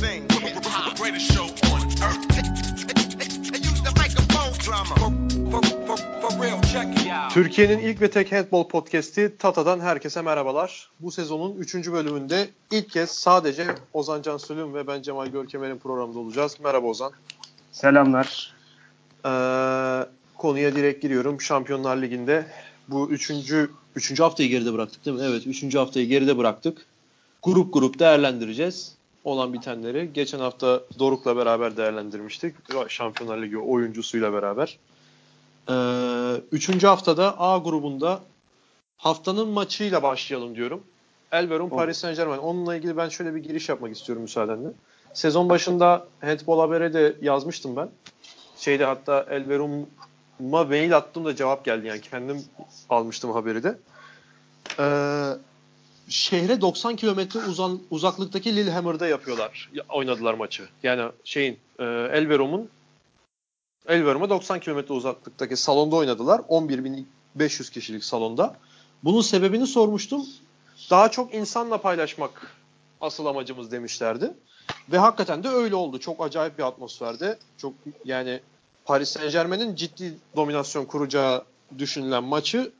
thing. Hop. Greatest show on earth. They use the microphone drama. For, for, for, for real, check it out. Türkiye'nin ilk ve tek handball podcast'i Tata'dan herkese merhabalar. Bu sezonun 3. bölümünde ilk kez sadece Ozan Can Sülüm ve ben Cemal Görkemer'in programında olacağız. Merhaba Ozan. Selamlar. Ee, konuya direkt giriyorum. Şampiyonlar Ligi'nde bu 3. 3. haftayı geride bıraktık değil mi? Evet 3. haftayı geride bıraktık. Grup grup değerlendireceğiz olan bitenleri. Geçen hafta Doruk'la beraber değerlendirmiştik. Şampiyonlar Ligi oyuncusuyla beraber. Ee, üçüncü haftada A grubunda haftanın maçıyla başlayalım diyorum. Elverum Paris Saint Germain. Onunla ilgili ben şöyle bir giriş yapmak istiyorum müsaadenle. Sezon başında Handball Haber'e de yazmıştım ben. Şeyde hatta Elverum'a mail attım da cevap geldi yani kendim almıştım haberi de. Ee, şehre 90 kilometre uzan, uzaklıktaki Lillehammer'da yapıyorlar. Oynadılar maçı. Yani şeyin e, Elverum'un Elverum'a 90 kilometre uzaklıktaki salonda oynadılar. 11.500 kişilik salonda. Bunun sebebini sormuştum. Daha çok insanla paylaşmak asıl amacımız demişlerdi. Ve hakikaten de öyle oldu. Çok acayip bir atmosferde. Çok yani Paris Saint Germain'in ciddi dominasyon kuracağı düşünülen maçı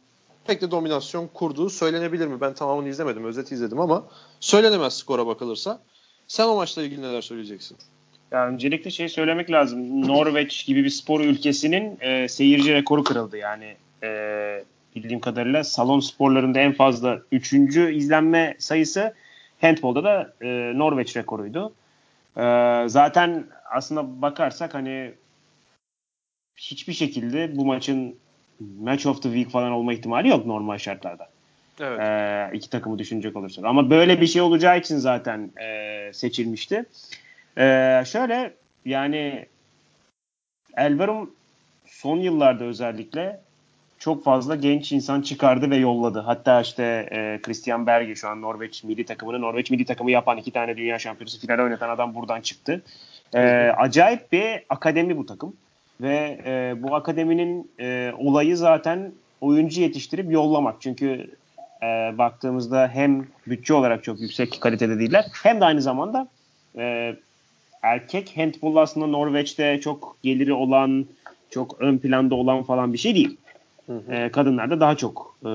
pek de dominasyon kurduğu söylenebilir mi? Ben tamamını izlemedim. Özeti izledim ama söylenemez skora bakılırsa. Sen o maçla ilgili neler söyleyeceksin? Ya öncelikle şey söylemek lazım. Norveç gibi bir spor ülkesinin e, seyirci rekoru kırıldı. Yani e, bildiğim kadarıyla salon sporlarında en fazla üçüncü izlenme sayısı handbolda da e, Norveç rekoruydu. E, zaten aslında bakarsak hani hiçbir şekilde bu maçın match of the week falan olma ihtimali yok normal şartlarda. Evet. E, iki takımı düşünecek olursak. Ama böyle bir şey olacağı için zaten e, seçilmişti. Ee, şöyle yani Elverum son yıllarda özellikle çok fazla genç insan çıkardı ve yolladı. Hatta işte e, Christian Berge şu an Norveç milli takımını Norveç milli takımı yapan iki tane dünya şampiyonası finale oynatan adam buradan çıktı. E, acayip bir akademi bu takım. Ve e, bu akademinin e, olayı zaten oyuncu yetiştirip yollamak. Çünkü e, baktığımızda hem bütçe olarak çok yüksek kalitede değiller hem de aynı zamanda e, erkek handball aslında Norveç'te çok geliri olan, çok ön planda olan falan bir şey değil. E, kadınlarda daha çok e,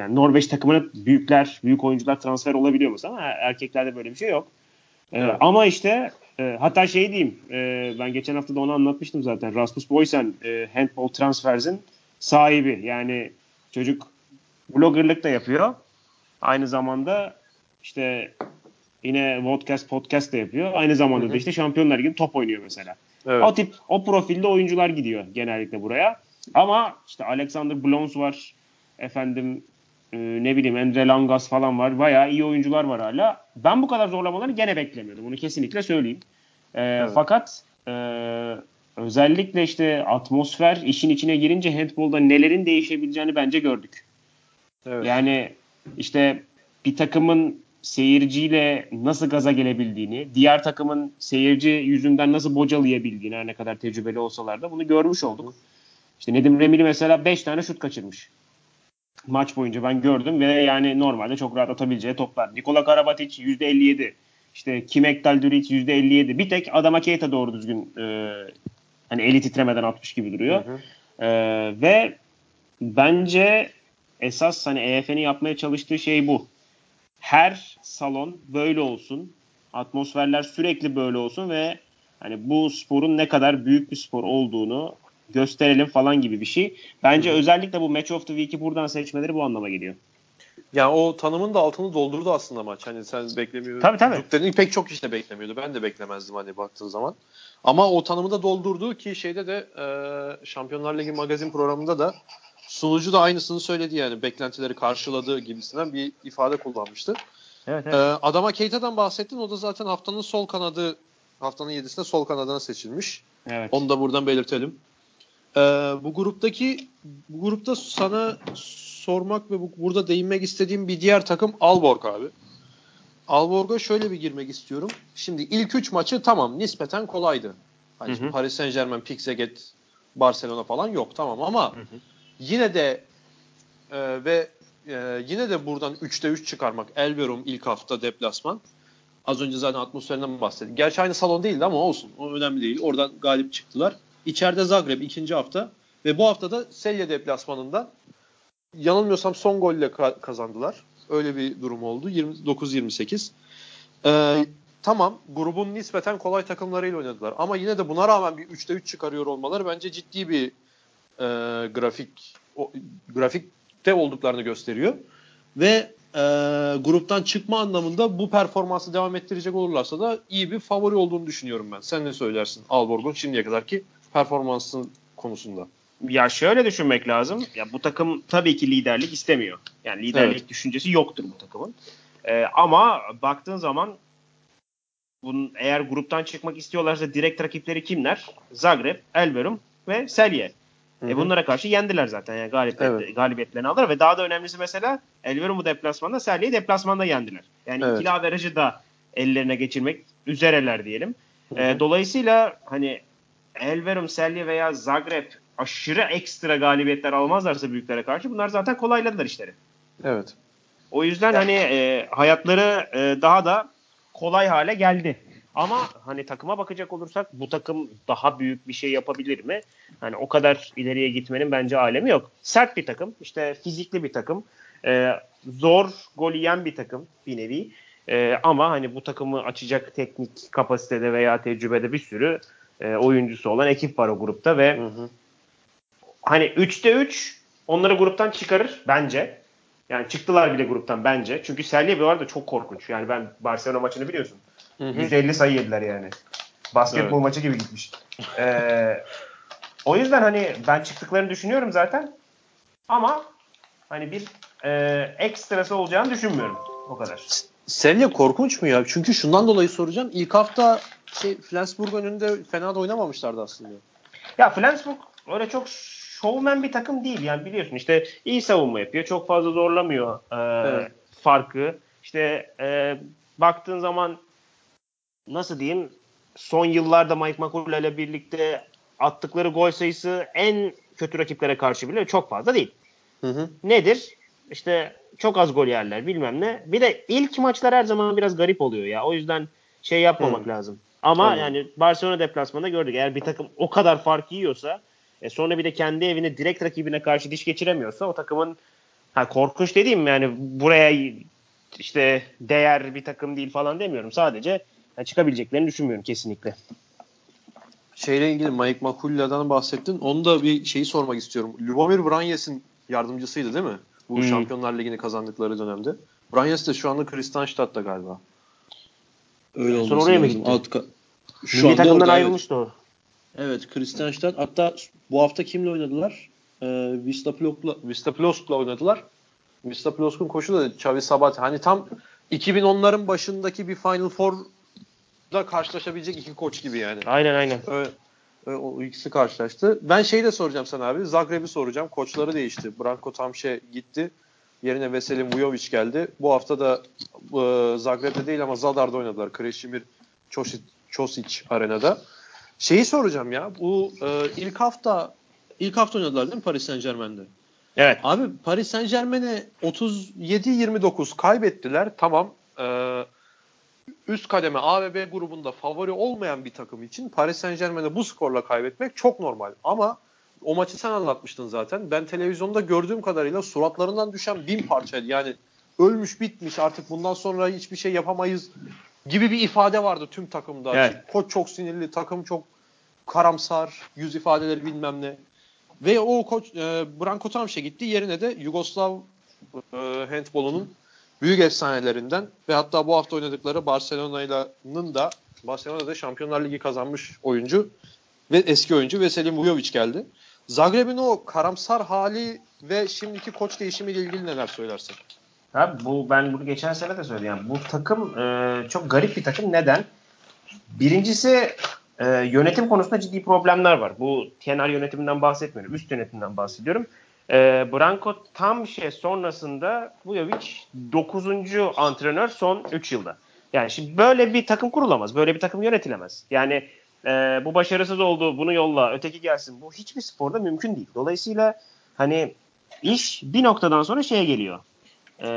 yani Norveç takımına büyükler, büyük oyuncular transfer olabiliyor mesela ama erkeklerde böyle bir şey yok. Evet. Ama işte e, hatta şey diyeyim e, ben geçen hafta da onu anlatmıştım zaten. Rasmus Boysen e, Handball Transfers'in sahibi. Yani çocuk bloggerlık da yapıyor. Aynı zamanda işte Yine podcast podcast da yapıyor. Aynı zamanda da işte Şampiyonlar gibi top oynuyor mesela. Evet. O tip o profilde oyuncular gidiyor genellikle buraya. Ama işte Alexander Blons var. Efendim e, ne bileyim Andre Langas falan var. Bayağı iyi oyuncular var hala. Ben bu kadar zorlamaları gene beklemiyordum. Bunu kesinlikle söyleyeyim. E, evet. Fakat e, özellikle işte atmosfer işin içine girince handbolda nelerin değişebileceğini bence gördük. Evet. Yani işte bir takımın seyirciyle nasıl gaza gelebildiğini, diğer takımın seyirci yüzünden nasıl bocalayabildiğini her ne kadar tecrübeli olsalar da bunu görmüş olduk. İşte Nedim Remili mesela 5 tane şut kaçırmış. Maç boyunca ben gördüm ve yani normalde çok rahat atabileceği toplar. Nikola Karabatic %57. İşte Kim Ekdal Duric %57. Bir tek Adama Keita doğru düzgün e, hani eli titremeden atmış gibi duruyor. Hı hı. E, ve bence esas hani EF'nin yapmaya çalıştığı şey bu her salon böyle olsun. Atmosferler sürekli böyle olsun ve hani bu sporun ne kadar büyük bir spor olduğunu gösterelim falan gibi bir şey. Bence Hı. özellikle bu Match of the Week'i buradan seçmeleri bu anlama geliyor. Yani o tanımın da altını doldurdu aslında maç. Hani sen beklemiyordun. Tabii tabii. Dukler'in pek çok işte beklemiyordu. Ben de beklemezdim hani baktığın zaman. Ama o tanımı da doldurdu ki şeyde de e, Şampiyonlar Ligi magazin programında da sunucu da aynısını söyledi yani beklentileri karşıladığı gibisinden bir ifade kullanmıştı. Evet, evet. Ee, Adama Keita'dan bahsettin. O da zaten haftanın sol kanadı haftanın yedisinde sol kanadına seçilmiş. Evet. Onu da buradan belirtelim. Ee, bu gruptaki bu grupta sana sormak ve bu, burada değinmek istediğim bir diğer takım Alborg abi. Alborg'a şöyle bir girmek istiyorum. Şimdi ilk üç maçı tamam nispeten kolaydı. Hani hı hı. Paris Saint Germain, Pixaget, Barcelona falan yok tamam ama hı hı yine de e, ve e, yine de buradan 3'te 3 çıkarmak Elverum ilk hafta deplasman Az önce zaten atmosferinden bahsettik. Gerçi aynı salon değildi ama olsun. O önemli değil. Oradan galip çıktılar. İçeride Zagreb ikinci hafta ve bu hafta da Selye deplasmanında yanılmıyorsam son golle ka- kazandılar. Öyle bir durum oldu. 29-28. Ee, tamam grubun nispeten kolay takımlarıyla oynadılar. Ama yine de buna rağmen bir 3'te 3 çıkarıyor olmaları bence ciddi bir e, grafik o, grafikte olduklarını gösteriyor. Ve e, gruptan çıkma anlamında bu performansı devam ettirecek olurlarsa da iyi bir favori olduğunu düşünüyorum ben. Sen ne söylersin Alborg'un şimdiye kadarki performansın konusunda? Ya şöyle düşünmek lazım. Ya bu takım tabii ki liderlik istemiyor. Yani liderlik evet. düşüncesi yoktur bu takımın. Ee, ama baktığın zaman bunun eğer gruptan çıkmak istiyorlarsa direkt rakipleri kimler? Zagreb, Elverum ve Celje. E bunlara karşı yendiler zaten. Yani galibiyet, evet. galibiyetlerini aldılar ve daha da önemlisi mesela Elverum'u deplasmanda, Celje'yi deplasmanda yendiler. Yani evet. ikili averajı da ellerine geçirmek üzereler diyelim. E, dolayısıyla hani Elverum, Celje veya Zagreb aşırı ekstra galibiyetler almazlarsa büyüklere karşı bunlar zaten kolayladılar işleri. Evet. O yüzden hani e, hayatları e, daha da kolay hale geldi. Ama hani takıma bakacak olursak bu takım daha büyük bir şey yapabilir mi? Hani o kadar ileriye gitmenin bence alemi yok. Sert bir takım, işte fizikli bir takım, e, zor gol yiyen bir takım bir nevi. E, ama hani bu takımı açacak teknik kapasitede veya tecrübede bir sürü e, oyuncusu olan ekip var o grupta ve hı hı. hani 3'te 3 onları gruptan çıkarır bence. Yani çıktılar bile gruptan bence. Çünkü Selye bir arada çok korkunç. Yani ben Barcelona maçını biliyorsun. Hı hı. 150 sayı yediler yani. Basketbol evet. maçı gibi gitmiş. Ee, o yüzden hani ben çıktıklarını düşünüyorum zaten. Ama hani bir e, ekstrası olacağını düşünmüyorum. O kadar. Selye korkunç mu ya? Çünkü şundan dolayı soracağım. İlk hafta şey Flensburg önünde fena da oynamamışlardı aslında. Ya Flensburg öyle çok şovmen bir takım değil. Yani biliyorsun işte iyi savunma yapıyor. Çok fazla zorlamıyor e, evet. farkı. İşte e, baktığın zaman nasıl diyeyim son yıllarda Mike McCullough ile birlikte attıkları gol sayısı en kötü rakiplere karşı bile çok fazla değil. Hı hı. Nedir? İşte çok az gol yerler bilmem ne. Bir de ilk maçlar her zaman biraz garip oluyor ya. O yüzden şey yapmamak hı. lazım. Ama tamam. yani Barcelona deplasmanında gördük. Eğer bir takım o kadar fark yiyorsa e sonra bir de kendi evine direkt rakibine karşı diş geçiremiyorsa o takımın ha korkunç dediğim yani buraya işte değer bir takım değil falan demiyorum. Sadece yani çıkabileceklerini düşünmüyorum kesinlikle. Şeyle ilgili Mike McCullough'dan bahsettin. Onu da bir şeyi sormak istiyorum. Lubomir Branyes'in yardımcısıydı değil mi? Bu hmm. Şampiyonlar Ligi'ni kazandıkları dönemde. Branyes de şu anda Kristianstadt'ta galiba. Öyle olması Sonra oraya mı gitti? Alt ka- şu Milli takımdan ayrılmıştı evet. o. Evet Kristianstad. Hatta bu hafta kimle oynadılar? Ee, Vista Plosk'la Vista Plosk'la oynadılar. Vista Plosk'un koşu da Xavi Sabat. Hani tam 2010'ların başındaki bir Final Four da karşılaşabilecek iki koç gibi yani. Aynen aynen. Öyle, o ikisi karşılaştı. Ben şeyi de soracağım sana abi. Zagreb'i soracağım. Koçları değişti. Branko Tamşe gitti. Yerine Veselin Vujovic geldi. Bu hafta da e, Zagreb'de değil ama Zadar'da oynadılar. Kreşimir Çosic, Çosic arenada. Şeyi soracağım ya. Bu e, ilk hafta ilk hafta oynadılar değil mi Paris Saint Germain'de? Evet. Abi Paris Saint Germain'e 37-29 kaybettiler. Tamam. Eee üst kademe A ve B grubunda favori olmayan bir takım için Paris Saint Germain'e bu skorla kaybetmek çok normal. Ama o maçı sen anlatmıştın zaten. Ben televizyonda gördüğüm kadarıyla suratlarından düşen bin parçaydı. Yani ölmüş bitmiş artık bundan sonra hiçbir şey yapamayız gibi bir ifade vardı tüm takımda. Evet. Koç çok sinirli, takım çok karamsar, yüz ifadeleri bilmem ne. Ve o koç e, Branko Tamşe gitti. Yerine de Yugoslav e, handbolunun büyük efsanelerinden ve hatta bu hafta oynadıkları Barcelona'nın da Barcelona'da Şampiyonlar Ligi kazanmış oyuncu ve eski oyuncu Veselin Vujovic geldi. Zagreb'in o karamsar hali ve şimdiki koç değişimiyle ilgili neler söylersin? Abi bu ben bunu geçen sene de söyledim. Yani bu takım e, çok garip bir takım. Neden? Birincisi e, yönetim konusunda ciddi problemler var. Bu TNR yönetiminden bahsetmiyorum. Üst yönetimden bahsediyorum. E, Branko tam şey sonrasında Vujovic 9. antrenör son 3 yılda. Yani şimdi böyle bir takım kurulamaz. Böyle bir takım yönetilemez. Yani e, bu başarısız oldu bunu yolla öteki gelsin. Bu hiçbir sporda mümkün değil. Dolayısıyla hani iş bir noktadan sonra şeye geliyor. E,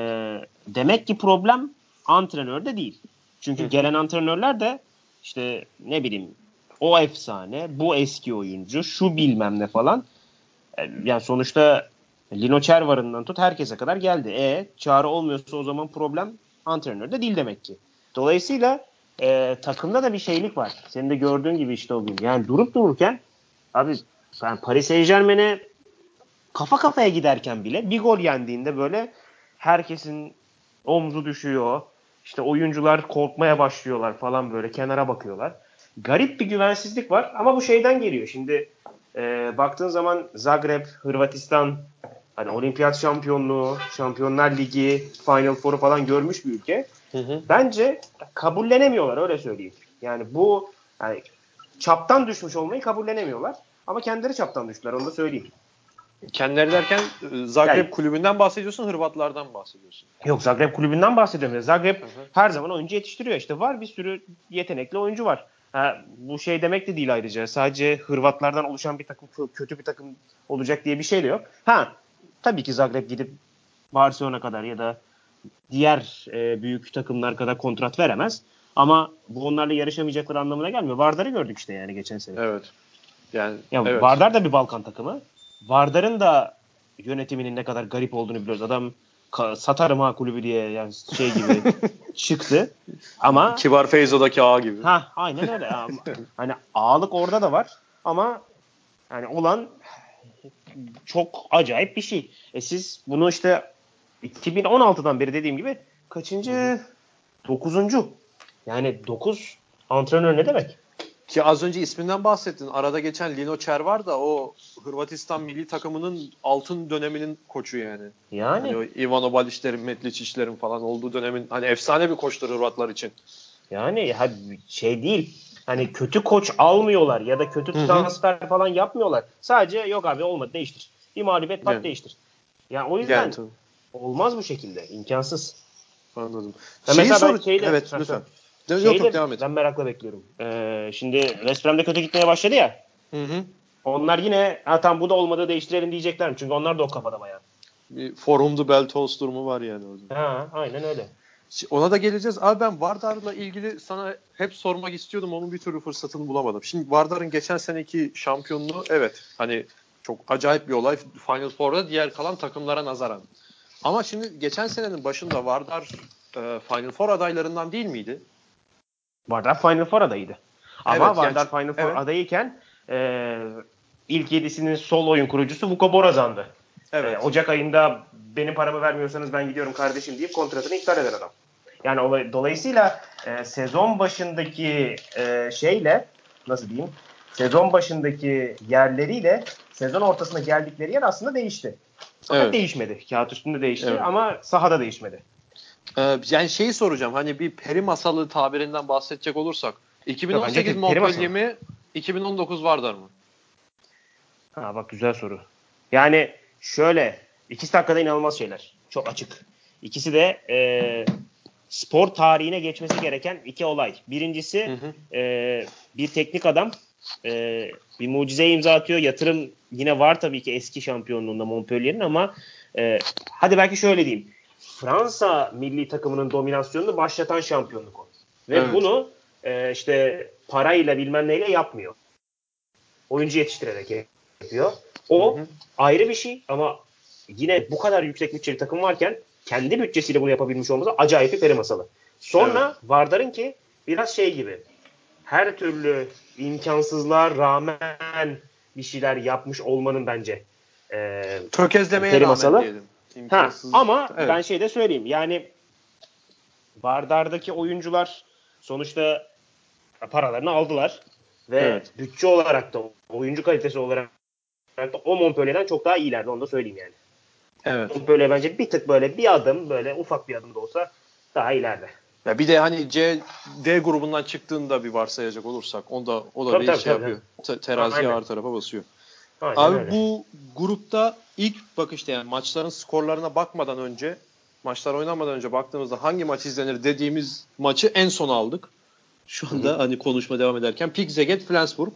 demek ki problem antrenörde değil. Çünkü Hı. gelen antrenörler de işte ne bileyim o efsane, bu eski oyuncu, şu bilmem ne falan. E, Yani sonuçta Lino Çervar'ından tut herkese kadar geldi. E çağrı olmuyorsa o zaman problem antrenörde değil demek ki. Dolayısıyla e, takımda da bir şeylik var. Senin de gördüğün gibi işte o gün. Yani durup dururken abi ben Paris Saint Germain'e kafa kafaya giderken bile bir gol yendiğinde böyle herkesin omzu düşüyor. İşte oyuncular korkmaya başlıyorlar falan böyle kenara bakıyorlar. Garip bir güvensizlik var ama bu şeyden geliyor. Şimdi e, baktığın zaman Zagreb, Hırvatistan hani olimpiyat şampiyonluğu, Şampiyonlar Ligi, Final Four'u falan görmüş bir ülke. Hı hı. Bence kabullenemiyorlar öyle söyleyeyim. Yani bu yani çaptan düşmüş olmayı kabullenemiyorlar. Ama kendileri çaptan düştüler onu da söyleyeyim. Kendileri derken e, Zagreb Yani- kulübünden bahsediyorsun, Hırvatlardan bahsediyorsun. Yok Zagreb kulübünden bahsediyorum. Zagreb Hı hı. her zaman oyuncu yetiştiriyor. İşte var bir sürü yetenekli oyuncu var. Ha, bu şey demek de değil ayrıca. Sadece Hırvatlardan oluşan bir takım kö- kötü bir takım olacak diye bir şey de yok. Ha tabii ki Zagreb gidip Barcelona kadar ya da diğer e, büyük takımlar kadar kontrat veremez. Ama bu onlarla yarışamayacakları anlamına gelmiyor. Vardar'ı gördük işte yani geçen sene. Evet. Yani Ya evet. Vardar da bir Balkan takımı. Vardar'ın da yönetiminin ne kadar garip olduğunu biliyoruz. Adam satarım ha kulübü diye yani şey gibi çıktı. Ama Kibar Feyzo'daki ağ gibi. ha aynen öyle. Hani ağalık orada da var ama yani olan çok acayip bir şey. E siz bunu işte 2016'dan beri dediğim gibi kaçıncı? Dokuzuncu. Yani dokuz antrenör ne demek? Ki az önce isminden bahsettin. Arada geçen Lino Çer var da o Hırvatistan milli takımının altın döneminin koçu yani. Yani Hani o Ivano Balişlerin, Metliçiçlerin falan olduğu dönemin hani efsane bir koçtur Hırvatlar için. Yani şey değil. Hani kötü koç almıyorlar ya da kötü transfer falan yapmıyorlar. Sadece yok abi olmadı değiştir. Bir mağlubiyet pat Yani. değiştir. Yani o yüzden Yani tabii. olmaz bu şekilde. İmkansız. Anladım. Ya Şeyi mesela sor- şeyde- evet lütfen. Yok de yok devam et. Ben merakla bekliyorum. Ee, şimdi West Ham'de kötü gitmeye başladı ya. Hı hı. Onlar yine ha tamam bu da olmadı değiştirelim diyecekler mi? Çünkü onlar da o kafada bayağı. Bir forumdu bel toast durumu var yani orada. Ha, aynen öyle. Ona da geleceğiz. Abi ben Vardar'la ilgili sana hep sormak istiyordum. Onun bir türlü fırsatını bulamadım. Şimdi Vardar'ın geçen seneki şampiyonluğu evet hani çok acayip bir olay. Final Four'da diğer kalan takımlara nazaran. Ama şimdi geçen senenin başında Vardar e, Final Four adaylarından değil miydi? Vardar Final Four adayıydı. Ama Evet, yani Vardar çünkü- Final Four evet. adayıyken e, ilk yedisinin sol oyun kurucusu Vuko Borazan'dı. Evet. Ee, Ocak ayında benim paramı vermiyorsanız ben gidiyorum kardeşim deyip kontratını iptal eden adam. Yani olay- dolayısıyla e, sezon başındaki e, şeyle nasıl diyeyim? Sezon başındaki yerleriyle sezon ortasına geldikleri yer aslında değişti. Fakat Evet. değişmedi. Kağıt üstünde değişti Evet. ama sahada değişmedi. Ee, yani şeyi soracağım. Hani bir peri masalı tabirinden bahsedecek olursak. 2018 Yok, bence peri Montpellier mi? 2019 Vardar mı? Ha bak güzel soru. Yani şöyle ikisi de hakikaten inanılmaz şeyler. Çok açık. İkisi de e, spor tarihine geçmesi gereken iki olay. Birincisi Hı hı. e, bir teknik adam e, bir mucize imza atıyor. Yatırım yine var tabii ki eski şampiyonluğunda Montpellier'in ama e, hadi belki şöyle diyeyim. Fransa milli takımının dominasyonunu başlatan şampiyonluk o. Ve Evet. bunu e, işte parayla bilmem neyle yapmıyor. Oyuncu yetiştirerek yapıyor. O Hı hı. ayrı bir şey ama yine bu kadar yüksek bütçeli takım varken kendi bütçesiyle bunu yapabilmiş olması acayip bir peri masalı. Sonra Vardar'ın ki biraz şey gibi her türlü imkansızlığa rağmen bir şeyler yapmış olmanın bence e, Tökezlemeye Peri rağmen masalı. diyelim. Ha, ama Evet. ben şey de söyleyeyim. Yani Vardar'daki oyuncular sonuçta paralarını aldılar. Ve Evet. bütçe olarak da oyuncu kalitesi olarak da o Montpellier'den çok daha iyilerdi onu da söyleyeyim yani. Evet. Montpellier bence bir tık böyle bir adım böyle ufak bir adım da olsa daha ileride. Ya bir de hani C D grubundan çıktığında bir varsayacak olursak onda o da Tabii, bir tabii, şey tabii. yapıyor. Te- teraziye Aynen. ağır tarafa basıyor. Aynen Abi öyle. bu grupta ilk bakışta yani maçların skorlarına bakmadan önce maçlar oynanmadan önce baktığımızda hangi maç izlenir dediğimiz maçı en son aldık. Şu anda Hı hı. hani konuşma devam ederken Pigzeget Flensburg.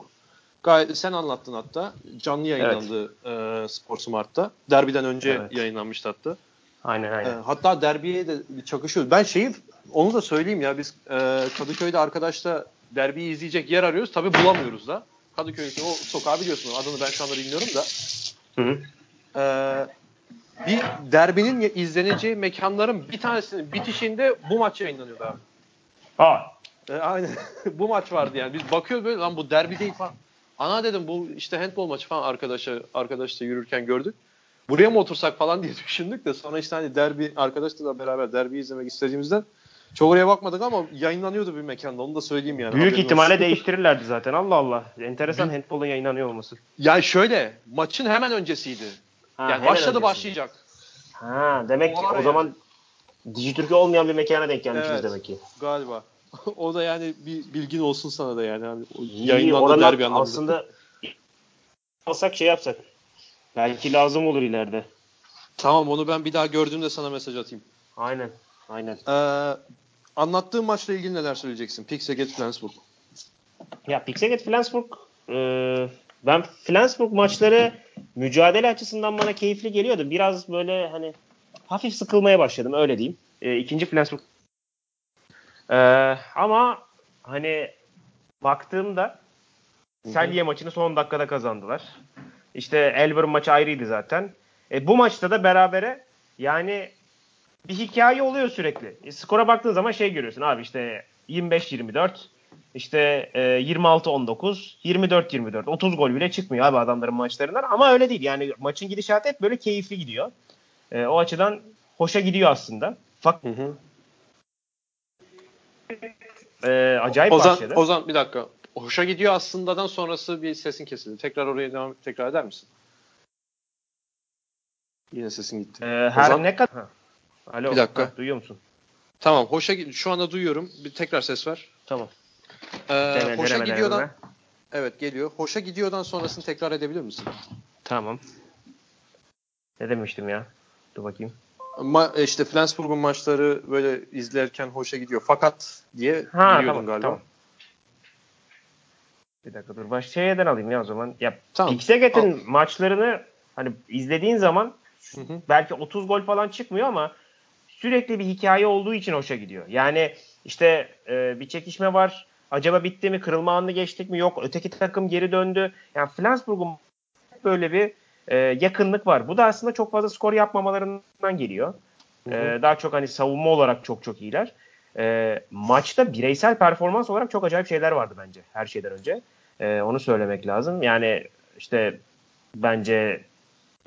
Gayet sen anlattın hatta. Canlı yayınlandı e, Spor Smart'ta. Derbiden önce Evet. yayınlanmıştı hatta. Aynen E, aynen. hatta derbiye de bir çakışıyor. Ben şeyi onu da söyleyeyim ya biz e, Kadıköy'de arkadaşla derbiyi izleyecek yer arıyoruz. Tabii bulamıyoruz da. Kadıköy'ün o sokağı biliyorsun. Adını ben şu anda bilmiyorum da. Hı hı. E, bir derbinin izleneceği mekanların bir tanesinin bitişinde bu maç yayınlanıyordu abi. Aa, E, aynen. bu maç vardı yani. Biz bakıyoruz böyle lan bu derbi değil falan. Ana dedim bu işte handball maçı falan arkadaşa arkadaşla yürürken gördük. Buraya mı otursak falan diye düşündük de sonra işte hani derbi arkadaşla beraber derbi izlemek istediğimizden çok oraya bakmadık ama yayınlanıyordu bir mekanda onu da söyleyeyim yani. büyük ihtimalle olsun. değiştirirlerdi zaten. Allah Allah. Enteresan handball'un yayınlanıyor olması. Ya şöyle maçın hemen öncesiydi. Ha, yani başladı öncesi. başlayacak. Ha, demek ki O var o ya. zaman Dijitürk'e olmayan bir mekana denk gelmişiz Evet. demek ki. Galiba. o da yani bir bilgin olsun sana da yani. Hani o İyi, yayınlandı derbi anlamında. aslında alsak şey yapsak. Belki lazım olur ileride. Tamam onu ben bir daha gördüğümde sana mesaj atayım. Aynen. Aynen. Ee, anlattığım maçla ilgili neler söyleyeceksin? Pixaget Flensburg. Ya Pixaget Flensburg e, ben Flensburg maçları mücadele açısından bana keyifli geliyordu. Biraz böyle hani hafif sıkılmaya başladım öyle diyeyim. E, ikinci Flensburg E, ama hani baktığımda Selye maçını son dakikada kazandılar. İşte Elburn maçı ayrıydı zaten. E, bu maçta da berabere yani bir hikaye oluyor sürekli. E, skora baktığın zaman şey görüyorsun abi işte 25-24 işte e, 26-19 24-24 30 gol bile çıkmıyor abi adamların maçlarından ama öyle değil. Yani maçın gidişatı hep böyle keyifli gidiyor. E, o açıdan hoşa gidiyor aslında. Fakat Hı hı. e, acayip Ozan, başladı. Ozan bir dakika. Hoşa gidiyor aslındadan sonrası bir sesin kesildi. Tekrar oraya devam tekrar eder misin? Yine sesin gitti. E, her Ozan? ne kadar... Alo, Bir dakika. ha, duyuyor musun? Tamam. Hoşa şu anda duyuyorum. Bir tekrar ses ver. Tamam. Ee, Deme- hoşa deneme gidiyordan deneme. Evet geliyor. Hoşa gidiyordan sonrasını tekrar edebilir misin? Tamam. Ne demiştim ya? Dur bakayım. Ma işte Flensburg'un maçları böyle izlerken hoşa gidiyor. Fakat diye Ha giriyordun tamam, galiba. tamam. Bir dakika dur. Baş şeyden alayım ya o zaman. Ya Tamam. Pixaget'in maçlarını hani izlediğin zaman Hı hı. belki 30 gol falan çıkmıyor ama sürekli bir hikaye olduğu için hoşa gidiyor. Yani işte e, bir çekişme var. Acaba bitti mi? Kırılma anını geçtik mi? Yok. Öteki takım geri döndü. Yani Flensburg'un böyle bir e, yakınlık var. Bu da aslında çok fazla skor yapmamalarından geliyor. Hı hı. E, daha çok hani savunma olarak çok çok iyiler. E, maçta bireysel performans olarak çok acayip şeyler vardı bence her şeyden önce. E, onu söylemek lazım. Yani işte bence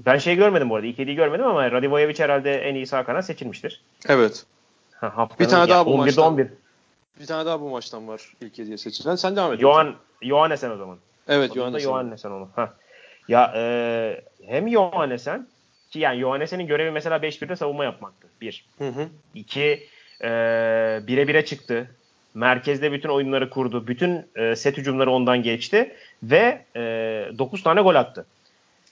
ben şey görmedim bu arada. İlk görmedim ama Radivojevic herhalde en iyi sağ kanat seçilmiştir. Evet. Ha, Bir tane daha bu 11'de maçtan. 11. Bir tane daha bu maçtan var ilk hediye seçilen. Sen devam et. Johan, Johannesen o zaman. Evet Johannesen. Johannesen onu. Ha. Ya e, hem Johannesen ki yani Johannesen'in görevi mesela 5-1'de savunma yapmaktı. Bir. Hı hı. İki, e, bire bire çıktı. Merkezde bütün oyunları kurdu. Bütün e, set hücumları ondan geçti. Ve e, 9 tane gol attı.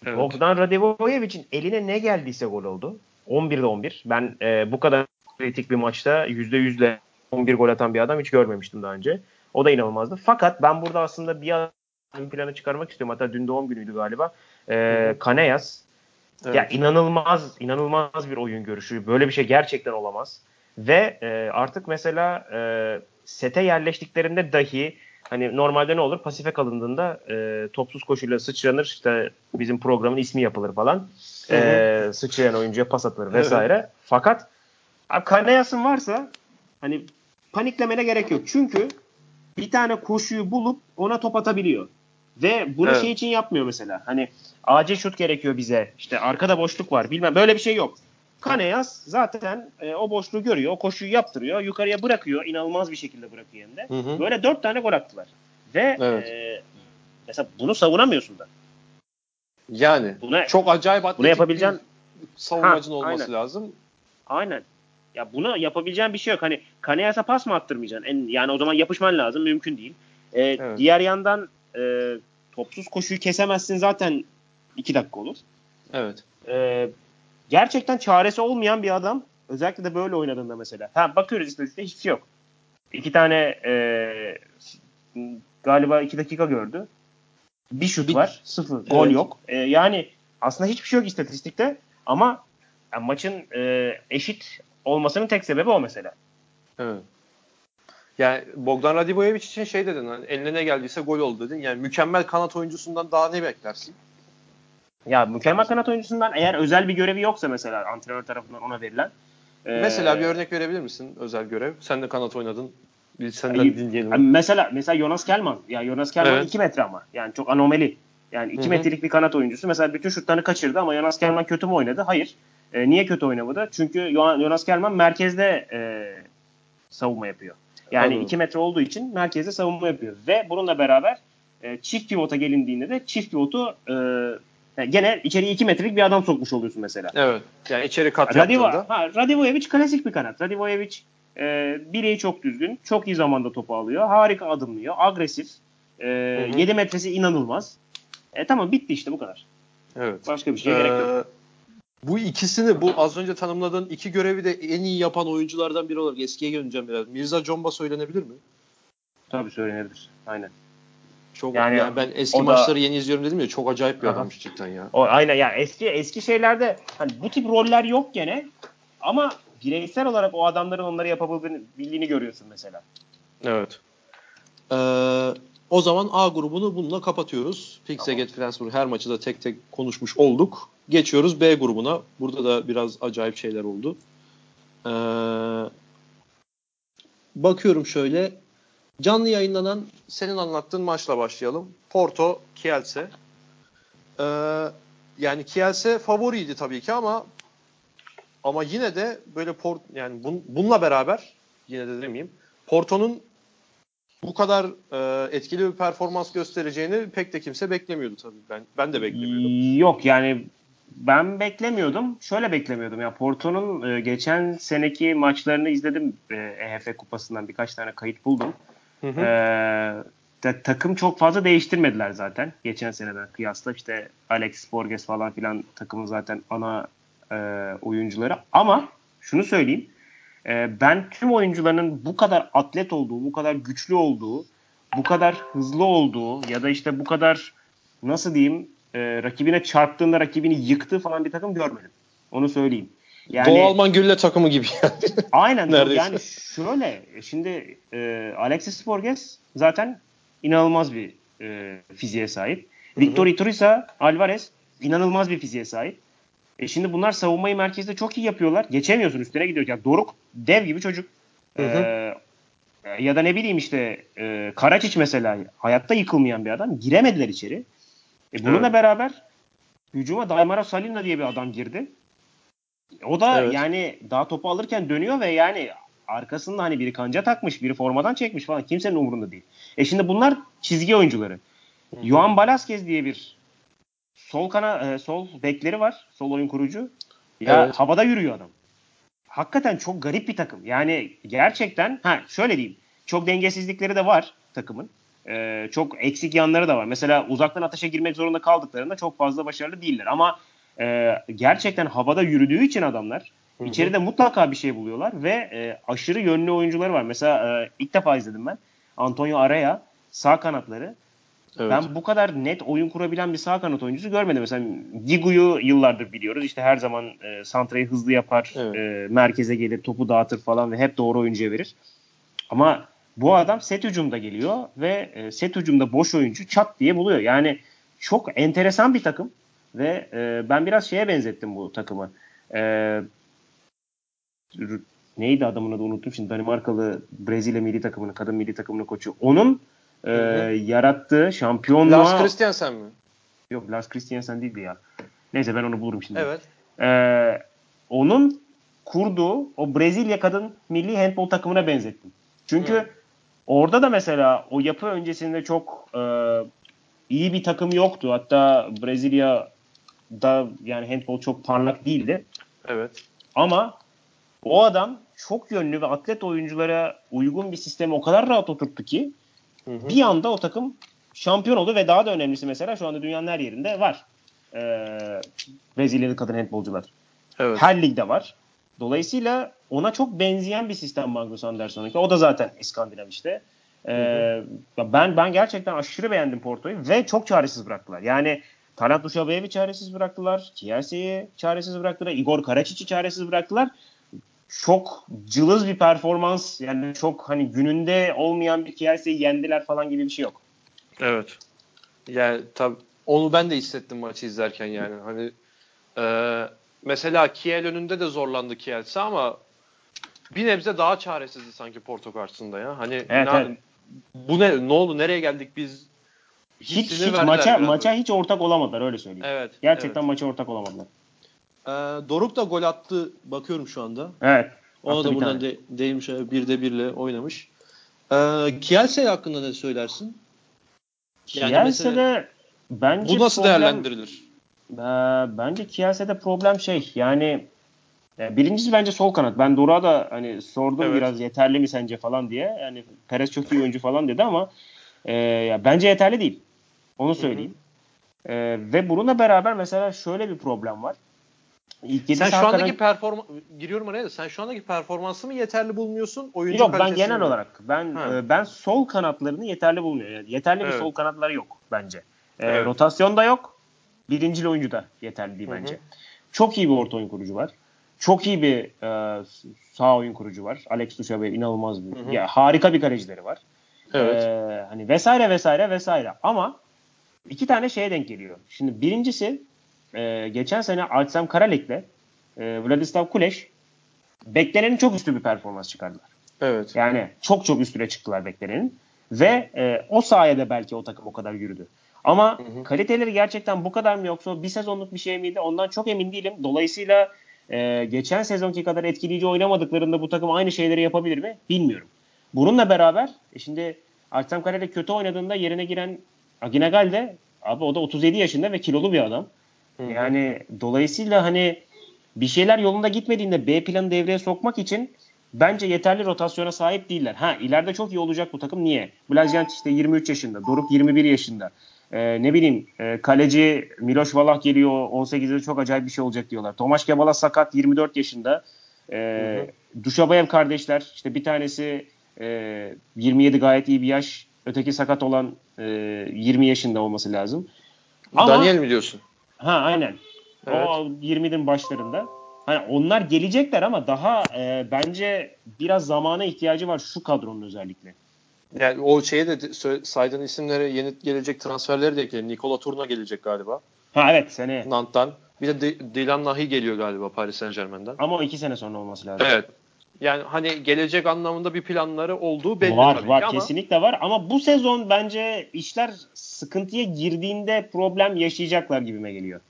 Evet. Bogdan Radivojevic'in eline ne geldiyse gol oldu. 11'de 11. Ben e, bu kadar kritik bir maçta %100'le 11 gol atan bir adam hiç görmemiştim daha önce. O da inanılmazdı. Fakat ben burada aslında bir ön plana çıkarmak istiyorum. Hatta dün doğum günüydü galiba. E, Kaneyas. Evet. Ya inanılmaz, inanılmaz bir oyun görüşü. Böyle bir şey gerçekten olamaz. Ve e, artık mesela e, sete yerleştiklerinde dahi hani normalde ne olur? Pasife kalındığında e, topsuz koşuyla sıçranır. İşte bizim programın ismi yapılır falan. Hı hı. E, sıçrayan oyuncuya pas atılır vesaire. Fakat abi Kaneyas'ın varsa hani paniklemene gerek yok. Çünkü bir tane koşuyu bulup ona top atabiliyor. Ve bunu Evet. şey için yapmıyor mesela. Hani acil şut gerekiyor bize. İşte arkada boşluk var. Bilmem böyle bir şey yok. Kaneyas zaten e, o boşluğu görüyor. O koşuyu yaptırıyor. Yukarıya bırakıyor. inanılmaz bir şekilde bırakıyor hem de. Hı hı. Böyle dört tane gol attılar. Ve Evet. e, mesela bunu savunamıyorsun da. Yani Buna, çok acayip atletik bunu yapabileceğin savunmacın Ha, olması aynen. lazım. Aynen. Ya buna yapabileceğin bir şey yok. Hani Kaneyas'a pas mı attırmayacaksın? En, yani o zaman yapışman lazım. Mümkün değil. Ee, Evet. Diğer yandan e, topsuz koşuyu kesemezsin zaten iki dakika olur. Evet. Ee, gerçekten çaresi olmayan bir adam. Özellikle de böyle oynadığında mesela. Ha, bakıyoruz istatistikte hiçbir şey yok. İki tane e, galiba iki dakika gördü. Bir şut Bir- var. Sıfır. Gol Evet. yok. E, yani aslında hiçbir şey yok istatistikte ama yani maçın e, eşit olmasının tek sebebi o mesela. Evet. Yani Bogdan Radivojevic için şey dedin hani eline ne geldiyse gol oldu dedin. Yani mükemmel kanat oyuncusundan daha ne beklersin? Ya mükemmel kanat oyuncusundan eğer özel bir görevi yoksa mesela antrenör tarafından ona verilen. Mesela ee, bir örnek verebilir misin özel görev? Sen de kanat oynadın. Bir senden Ay- dinleyelim. Yani mesela mesela Jonas Kelman. Ya Jonas Kelman Evet. 2 metre ama. Yani çok anomali. Yani 2 Hı hı. metrelik bir kanat oyuncusu. Mesela bütün şutlarını kaçırdı ama Jonas Kelman kötü mü oynadı? Hayır. E, niye kötü oynamadı? Çünkü Jonas Kelman merkezde e, savunma yapıyor. Yani Anladım. 2 metre olduğu için merkezde savunma yapıyor. Ve bununla beraber e, çift pivota gelindiğinde de çift pivotu e, yani gene içeriye 2 metrelik bir adam sokmuş oluyorsun mesela. Evet. Yani içeri kat Radivo, yaptığında. ha, Radivojevic klasik bir kanat. Radivojevic e, bileği çok düzgün. Çok iyi zamanda topu alıyor. Harika adımlıyor. Agresif. E, Hı hı. 7 metresi inanılmaz. E tamam bitti işte bu kadar. Evet. Başka bir şeye gerek yok. Ee, Bu ikisini, bu az önce tanımladığın iki görevi de en iyi yapan oyunculardan biri olarak eskiye döneceğim biraz. Mirza Comba söylenebilir mi? Tabii söylenebilir. Aynen. Çok Yani yani, ben eski da- maçları yeni izliyorum dedim ya çok acayip bir Aha. adammış cidden ya. O aynen ya eski eski şeylerde hani bu tip roller yok gene ama bireysel olarak o adamların onları yapabildiğini bildiğini görüyorsun mesela. Evet. Ee, o zaman A grubunu bununla kapatıyoruz. Pixaget Flensburg her maçı da tek tek konuşmuş olduk. Geçiyoruz B grubuna. Burada da biraz acayip şeyler oldu. Ee, bakıyorum şöyle. Canlı yayınlanan senin anlattığın maçla başlayalım. Porto Kielce. Ee, yani Kielce favoriydi tabii ki ama ama yine de böyle Port yani bun, bununla beraber yine de demeyeyim. Porto'nun bu kadar e, etkili bir performans göstereceğini pek de kimse beklemiyordu tabii. Ben ben de beklemiyordum. Yok yani ben beklemiyordum. Şöyle beklemiyordum ya Porto'nun e, geçen seneki maçlarını izledim e, EHF kupasından birkaç tane kayıt buldum. Hı. E, ta- takım çok fazla değiştirmediler zaten geçen seneden kıyasla işte Alex Borges falan filan takımın zaten ana e, oyuncuları ama şunu söyleyeyim e, ben tüm oyuncuların bu kadar atlet olduğu, bu kadar güçlü olduğu, bu kadar hızlı olduğu ya da işte bu kadar nasıl diyeyim e, rakibine çarptığında rakibini yıktığı falan bir takım görmedim. Onu söyleyeyim. Yani Doğu Alman Gülle takımı gibi yani. aynen Neredeyse. yani şöyle şimdi e, Alexis Borges zaten inanılmaz bir e, fiziğe sahip. Victor Iturriza Alvarez inanılmaz bir fiziğe sahip. E şimdi bunlar savunmayı merkezde çok iyi yapıyorlar. Geçemiyorsun üstüne gidiyor. Yani Doruk dev gibi çocuk. Hı hı. E, ya da ne bileyim işte e, Karaçiç mesela hayatta yıkılmayan bir adam. Giremediler içeri. E, bununla Evet. beraber hücuma Daimara Salina diye bir adam girdi. O da Evet. yani daha topu alırken dönüyor ve yani arkasında hani biri kanca takmış, biri formadan çekmiş falan. Kimsenin umurunda değil. E şimdi bunlar çizgi oyuncuları. Juan Balasquez diye bir sol kana e, sol bekleri var. Sol oyun kurucu. Ya Evet. havada yürüyor adam. Hakikaten çok garip bir takım. Yani gerçekten ha şöyle diyeyim. Çok dengesizlikleri de var takımın. Ee, çok eksik yanları da var. Mesela uzaktan ateşe girmek zorunda kaldıklarında çok fazla başarılı değiller. Ama e, gerçekten havada yürüdüğü için adamlar Hı hı. içeride mutlaka bir şey buluyorlar ve e, aşırı yönlü oyuncuları var. Mesela e, ilk defa izledim ben. Antonio Araya sağ kanatları. Evet. Ben bu kadar net oyun kurabilen bir sağ kanat oyuncusu görmedim. Mesela Gigu'yu yıllardır biliyoruz. İşte her zaman e, santrayı hızlı yapar, Evet. e, merkeze gelir, topu dağıtır falan ve hep doğru oyuncuya verir. Ama bu adam set hücumda geliyor ve e, set hücumda boş oyuncu çat diye buluyor. Yani çok enteresan bir takım ve e, ben biraz şeye benzettim bu takımı. E, neydi adamın adı unuttum şimdi Danimarkalı Brezilya milli takımının kadın milli takımının koçu. Onun e, Hı hı. yarattığı şampiyonluğa Lars Christiansen mi? Yok Lars Christiansen değildi ya. Neyse ben onu bulurum şimdi. Evet. Ee, onun kurduğu o Brezilya kadın milli handbol takımına benzettim. Çünkü Hı. orada da mesela o yapı öncesinde çok e, iyi bir takım yoktu. Hatta Brezilya'da yani handbol çok parlak değildi. Evet. Ama o adam çok yönlü ve atlet oyunculara uygun bir sistemi o kadar rahat oturttu ki Hı hı. bir anda o takım şampiyon oldu ve daha da önemlisi mesela şu anda dünyanın her yerinde var. Ee, Brezilyalı kadın handbolcular. Evet. Her ligde var. Dolayısıyla ona çok benzeyen bir sistem Magnus Andersson'unki. O da zaten İskandinav işte. Ee, ben ben gerçekten aşırı beğendim Porto'yu ve çok çaresiz bıraktılar. Yani Talat Duşabayev'i çaresiz bıraktılar. Kielce'yi çaresiz bıraktılar. Igor Karaçic'i çaresiz bıraktılar. çok cılız bir performans yani çok hani gününde olmayan bir Kielce'yi yendiler falan gibi bir şey yok. Evet. Yani tabii onu ben de hissettim maçı izlerken yani. Hani e, mesela Kiel önünde de zorlandı Kielce ama bir nebze daha çaresizdi sanki Porto karşısında ya. Hani Evet, ne, evet. bu ne ne oldu nereye geldik biz? Hiç hiç maça biraz maça hiç ortak olamadılar öyle söyleyeyim. Evet. Gerçekten evet. maça ortak olamadılar. Ee, Doruk da gol attı bakıyorum şu anda. Evet. Ona da buradan de, değmiş bir de birle oynamış. Ee, Kielse hakkında ne söylersin? Yani Kielce'de mesela- bence Bu nasıl problem- değerlendirilir? Ee, bence Kielce'de problem şey yani e, birincisi bence sol kanat. Ben Doruk'a da hani sordum Evet. biraz yeterli mi sence falan diye. Yani Perez çok iyi oyuncu falan dedi ama e, ya bence yeterli değil. Onu söyleyeyim. E, ve bununla beraber mesela şöyle bir problem var. İlk Sen şu andaki performans giriyorum araya da sen şu andaki performansı mı yeterli bulmuyorsun? Oyuncu Yok ben genel mi? olarak ben Ha. e, ben sol kanatlarını yeterli bulmuyorum. Yani yeterli bir Evet. sol kanatları yok bence. E, Evet. Rotasyonda yok. Birincil oyuncu da yeterli değil Hı hı. bence. Çok iyi bir orta oyun kurucu var. Çok iyi bir e, sağ oyun kurucu var. Alex Duşabe inanılmaz bir. Hı hı. Ya harika bir kalecileri var. Evet. E, hani vesaire vesaire vesaire. Ama iki tane şeye denk geliyor. Şimdi birincisi e, geçen sene Altsem Karalek'le e, Vladislav Kuleş beklenenin çok üstü bir performans çıkardılar. evet. Yani çok çok üstüne çıktılar beklenenin. Ve e, o sayede belki o takım o kadar yürüdü. Ama Hı hı. kaliteleri gerçekten bu kadar mı yoksa bir sezonluk bir şey miydi? Ondan çok emin değilim. Dolayısıyla e, geçen sezonki kadar etkileyici oynamadıklarında bu takım aynı şeyleri yapabilir mi? Bilmiyorum. Bununla beraber e, şimdi Artem Karele kötü oynadığında yerine giren Aginagal de abi o da 37 yaşında ve kilolu bir adam. Hı. Yani dolayısıyla hani bir şeyler yolunda gitmediğinde B planı devreye sokmak için bence yeterli rotasyona sahip değiller. Ha ileride çok iyi olacak bu takım. Niye? Blazjant işte 23 yaşında. Doruk 21 yaşında. Ee, ne bileyim e, kaleci Miloš Valak geliyor 18'de çok acayip bir şey olacak diyorlar. Tomaş Kebala sakat 24 yaşında. Ee, Duşabayev kardeşler işte bir tanesi e, 27 gayet iyi bir yaş. Öteki sakat olan e, 20 yaşında olması lazım. Ama- Daniel mi diyorsun? Ha aynen. Evet. O 20'nin başlarında. Hani onlar gelecekler ama daha e, bence biraz zamana ihtiyacı var şu kadronun özellikle. Yani o şeye de saydığın isimlere yeni gelecek transferleri de ekleyelim. Nikola Turna gelecek galiba. Ha evet seneye. Nant'tan. Bir de D- Dylan Nahi geliyor galiba Paris Saint Germain'den. Ama o iki sene sonra olması lazım. Evet. Yani hani gelecek anlamında bir planları olduğu belli var tabii var ki ama kesinlikle var ama bu sezon bence işler sıkıntıya girdiğinde problem yaşayacaklar gibime geliyor.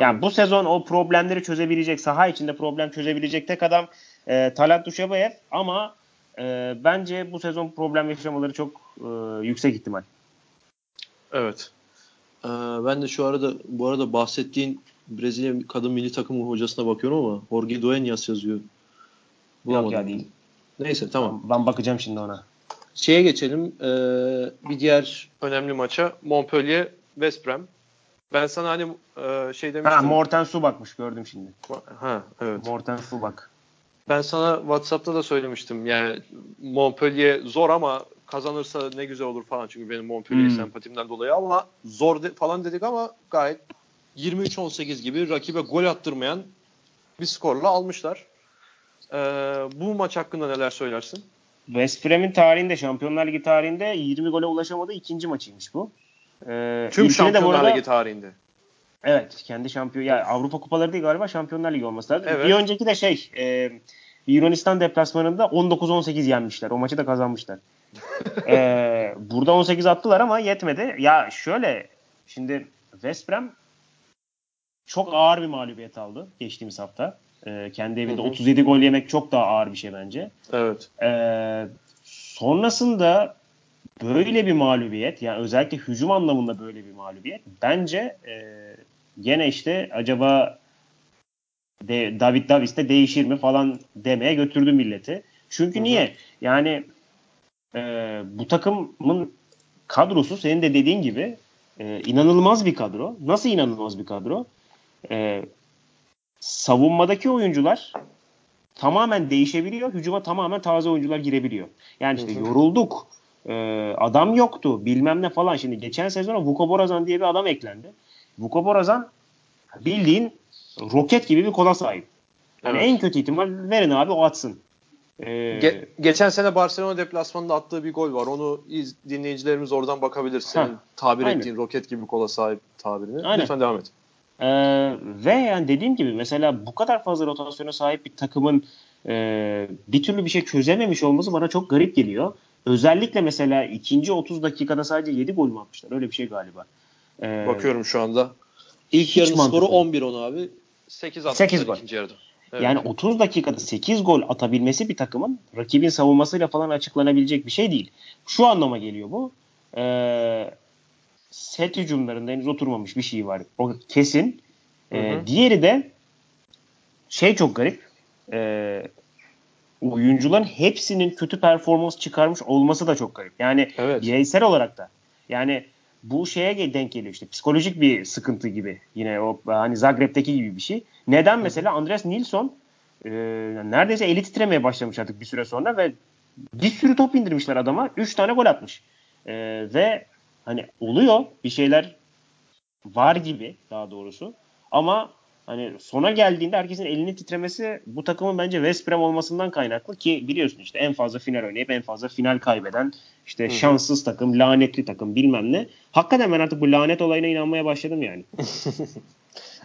Yani bu sezon o problemleri çözebilecek, saha içinde problem çözebilecek tek adam e, Talat Duşabayev ama e, bence bu sezon problem yaşamaları çok e, yüksek ihtimal. Evet. Ee, ben de şu arada bu arada bahsettiğin Brezilya kadın milli takımı hocasına bakıyorum ama Jorge Dueñas yazıyor. Bulamadım. ya değil. Neyse tamam. Ben bakacağım şimdi ona. Şeye geçelim. Ee, bir diğer önemli maça Montpellier West Brom. Ben sana hani e, şey demiştim. Ha Morten Subak'mış gördüm şimdi. Ha, evet. Morten Subak. Ben sana WhatsApp'ta da söylemiştim. Yani Montpellier zor ama kazanırsa ne güzel olur falan. Çünkü benim Montpellier Hmm. sempatimden dolayı ama zor de- falan dedik ama gayet 23-18 gibi rakibe gol attırmayan bir skorla almışlar. Ee, bu maç hakkında neler söylersin? West Brom'in tarihinde, Şampiyonlar Ligi tarihinde 20 gole ulaşamadığı ikinci maçıymış bu. Ee, Tüm Şampiyonlar arada- Ligi tarihinde. Evet, kendi şampiyon ya Avrupa kupaları değil galiba Şampiyonlar Ligi olması lazım. Evet. Bir önceki de şey, e, Yunanistan deplasmanında 19-18 yenmişler. O maçı da kazanmışlar. Ee, burada 18 attılar ama yetmedi. Ya şöyle, şimdi West Brom çok ağır bir mağlubiyet aldı geçtiğimiz hafta. Ee, kendi evinde Hı hı. 37 gol yemek çok daha ağır bir şey bence. Evet. Ee, sonrasında böyle bir mağlubiyet yani özellikle hücum anlamında böyle bir mağlubiyet bence e, gene işte acaba de, David Davis de değişir mi falan demeye götürdü milleti. Çünkü Hı hı. niye? Yani e, bu takımın kadrosu senin de dediğin gibi e, inanılmaz bir kadro. Nasıl inanılmaz bir kadro? E, savunmadaki oyuncular tamamen değişebiliyor. Hücuma tamamen taze oyuncular girebiliyor. Yani işte yorulduk. e, adam yoktu. Bilmem ne falan. Şimdi geçen sezona Vuko Borazan diye bir adam eklendi. Vuko Borazan bildiğin roket gibi bir kola sahip. Yani Evet. en kötü ihtimal verin abi o atsın. Ee, Ge- geçen sene Barcelona deplasmanında attığı bir gol var. Onu iz- dinleyicilerimiz oradan bakabilir. Senin Ha, tabir aynen. ettiğin roket gibi kola sahip tabirini. Aynen. Lütfen devam et. Ee, ve yani dediğim gibi mesela bu kadar fazla rotasyona sahip bir takımın e, bir türlü bir şey çözememiş olması bana çok garip geliyor. Özellikle mesela ikinci 30 dakikada sadece 7 gol mü atmışlar? Öyle bir şey galiba. Ee, Bakıyorum şu anda. İlk yarının skoru 11-10 abi. 8 atmışlar 8 gol. ikinci yarıda. Evet. Yani 30 dakikada 8 gol atabilmesi bir takımın rakibin savunmasıyla falan açıklanabilecek bir şey değil. Şu anlama geliyor bu. Ee, set hücumlarında henüz oturmamış bir şey var. O kesin. Ee, Hı hı. Diğeri de şey çok garip. Ee, oyuncuların hepsinin kötü performans çıkarmış olması da çok garip. Yani Evet. bireysel olarak da. Yani bu şeye denk geliyor işte psikolojik bir sıkıntı gibi yine o hani Zagreb'teki gibi bir şey. Neden mesela Andreas Nilsson e, neredeyse eli titremeye başlamış artık bir süre sonra ve bir sürü top indirmişler adama. 3 tane gol atmış. E, ve hani oluyor bir şeyler var gibi daha doğrusu. Ama hani sona geldiğinde herkesin elini titremesi bu takımın bence West Brom olmasından kaynaklı ki biliyorsun işte en fazla final oynayıp en fazla final kaybeden işte şanssız takım, lanetli takım bilmem ne. Hakikaten ben artık bu lanet olayına inanmaya başladım yani.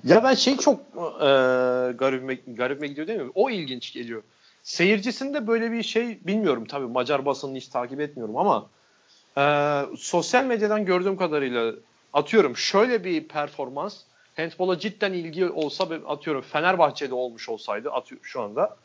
Ya ben şey çok e, garibime, garibime gidiyor değil mi? O ilginç geliyor. Seyircisinde böyle bir şey bilmiyorum tabii Macar basınını hiç takip etmiyorum ama e, sosyal medyadan gördüğüm kadarıyla atıyorum şöyle bir performans handbola cidden ilgi olsa atıyorum Fenerbahçe'de olmuş olsaydı atıyor şu anda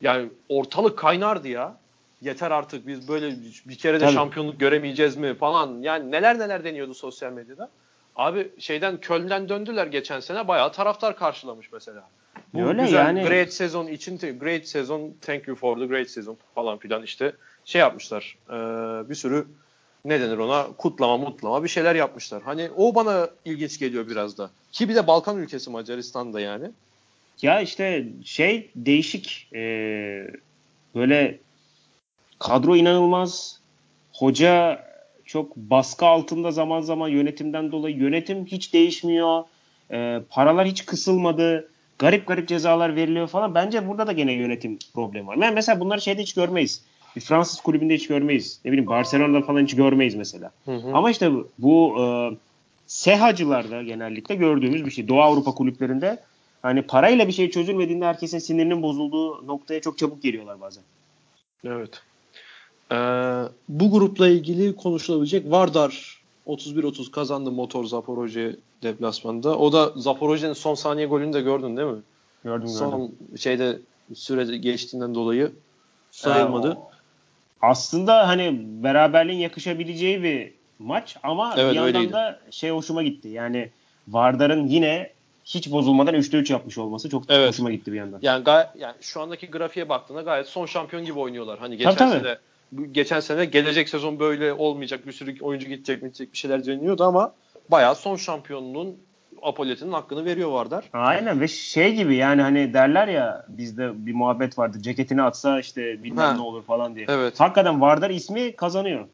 yani ortalık kaynardı ya. Yeter artık biz böyle bir kere de Tabii. şampiyonluk göremeyeceğiz mi falan. Yani neler neler deniyordu sosyal medyada. Abi şeyden Köln'den döndüler geçen sene bayağı taraftar karşılamış mesela. Bu Öyle güzel yani. great sezon için great sezon thank you for the great sezon falan filan işte şey yapmışlar. Ee, bir sürü ne denir ona kutlama mutlama bir şeyler yapmışlar. Hani o bana ilginç geliyor biraz da. Ki bir de Balkan ülkesi Macaristan'da yani. Ya işte şey değişik e, böyle kadro inanılmaz hoca çok baskı altında zaman zaman yönetimden dolayı yönetim hiç değişmiyor E, paralar hiç kısılmadı garip garip cezalar veriliyor falan bence burada da gene yönetim problemi var. Yani mesela bunları şeyde hiç görmeyiz. Bir Fransız kulübünde hiç görmeyiz. Ne bileyim Barcelona'da falan hiç görmeyiz mesela. Ama işte bu, bu e, sehacılarda genellikle gördüğümüz bir şey. Doğu Avrupa kulüplerinde hani parayla bir şey çözülmediğinde herkesin sinirinin bozulduğu noktaya çok çabuk geliyorlar bazen. Evet. Ee, bu grupla ilgili konuşulabilecek Vardar 31-30 kazandı Motor Zaporoje deplasmanında. O da Zaporoje'nin son saniye golünü de gördün değil mi? Gördüm Son şeyde süre geçtiğinden dolayı sayılmadı. Ee, aslında hani beraberliğin yakışabileceği bir maç ama Evet, bir yandan öyleydi. da şey hoşuma gitti. Yani Vardar'ın yine hiç bozulmadan 3'te 3 yapmış olması çok Evet. hoşuma gitti bir yandan. Yani, gay- yani şu andaki grafiğe baktığında gayet son şampiyon gibi oynuyorlar. Hani geçen Tabii, tabii. sene bu- geçen sene gelecek sezon böyle olmayacak bir sürü oyuncu gidecek gidecek bir şeyler deniyordu ama bayağı son şampiyonluğun apoletinin hakkını veriyor Vardar. Aynen ve şey gibi yani hani derler ya bizde bir muhabbet vardı ceketini atsa işte bilmem Ha. ne olur falan diye. Evet. Hakikaten Vardar ismi kazanıyor.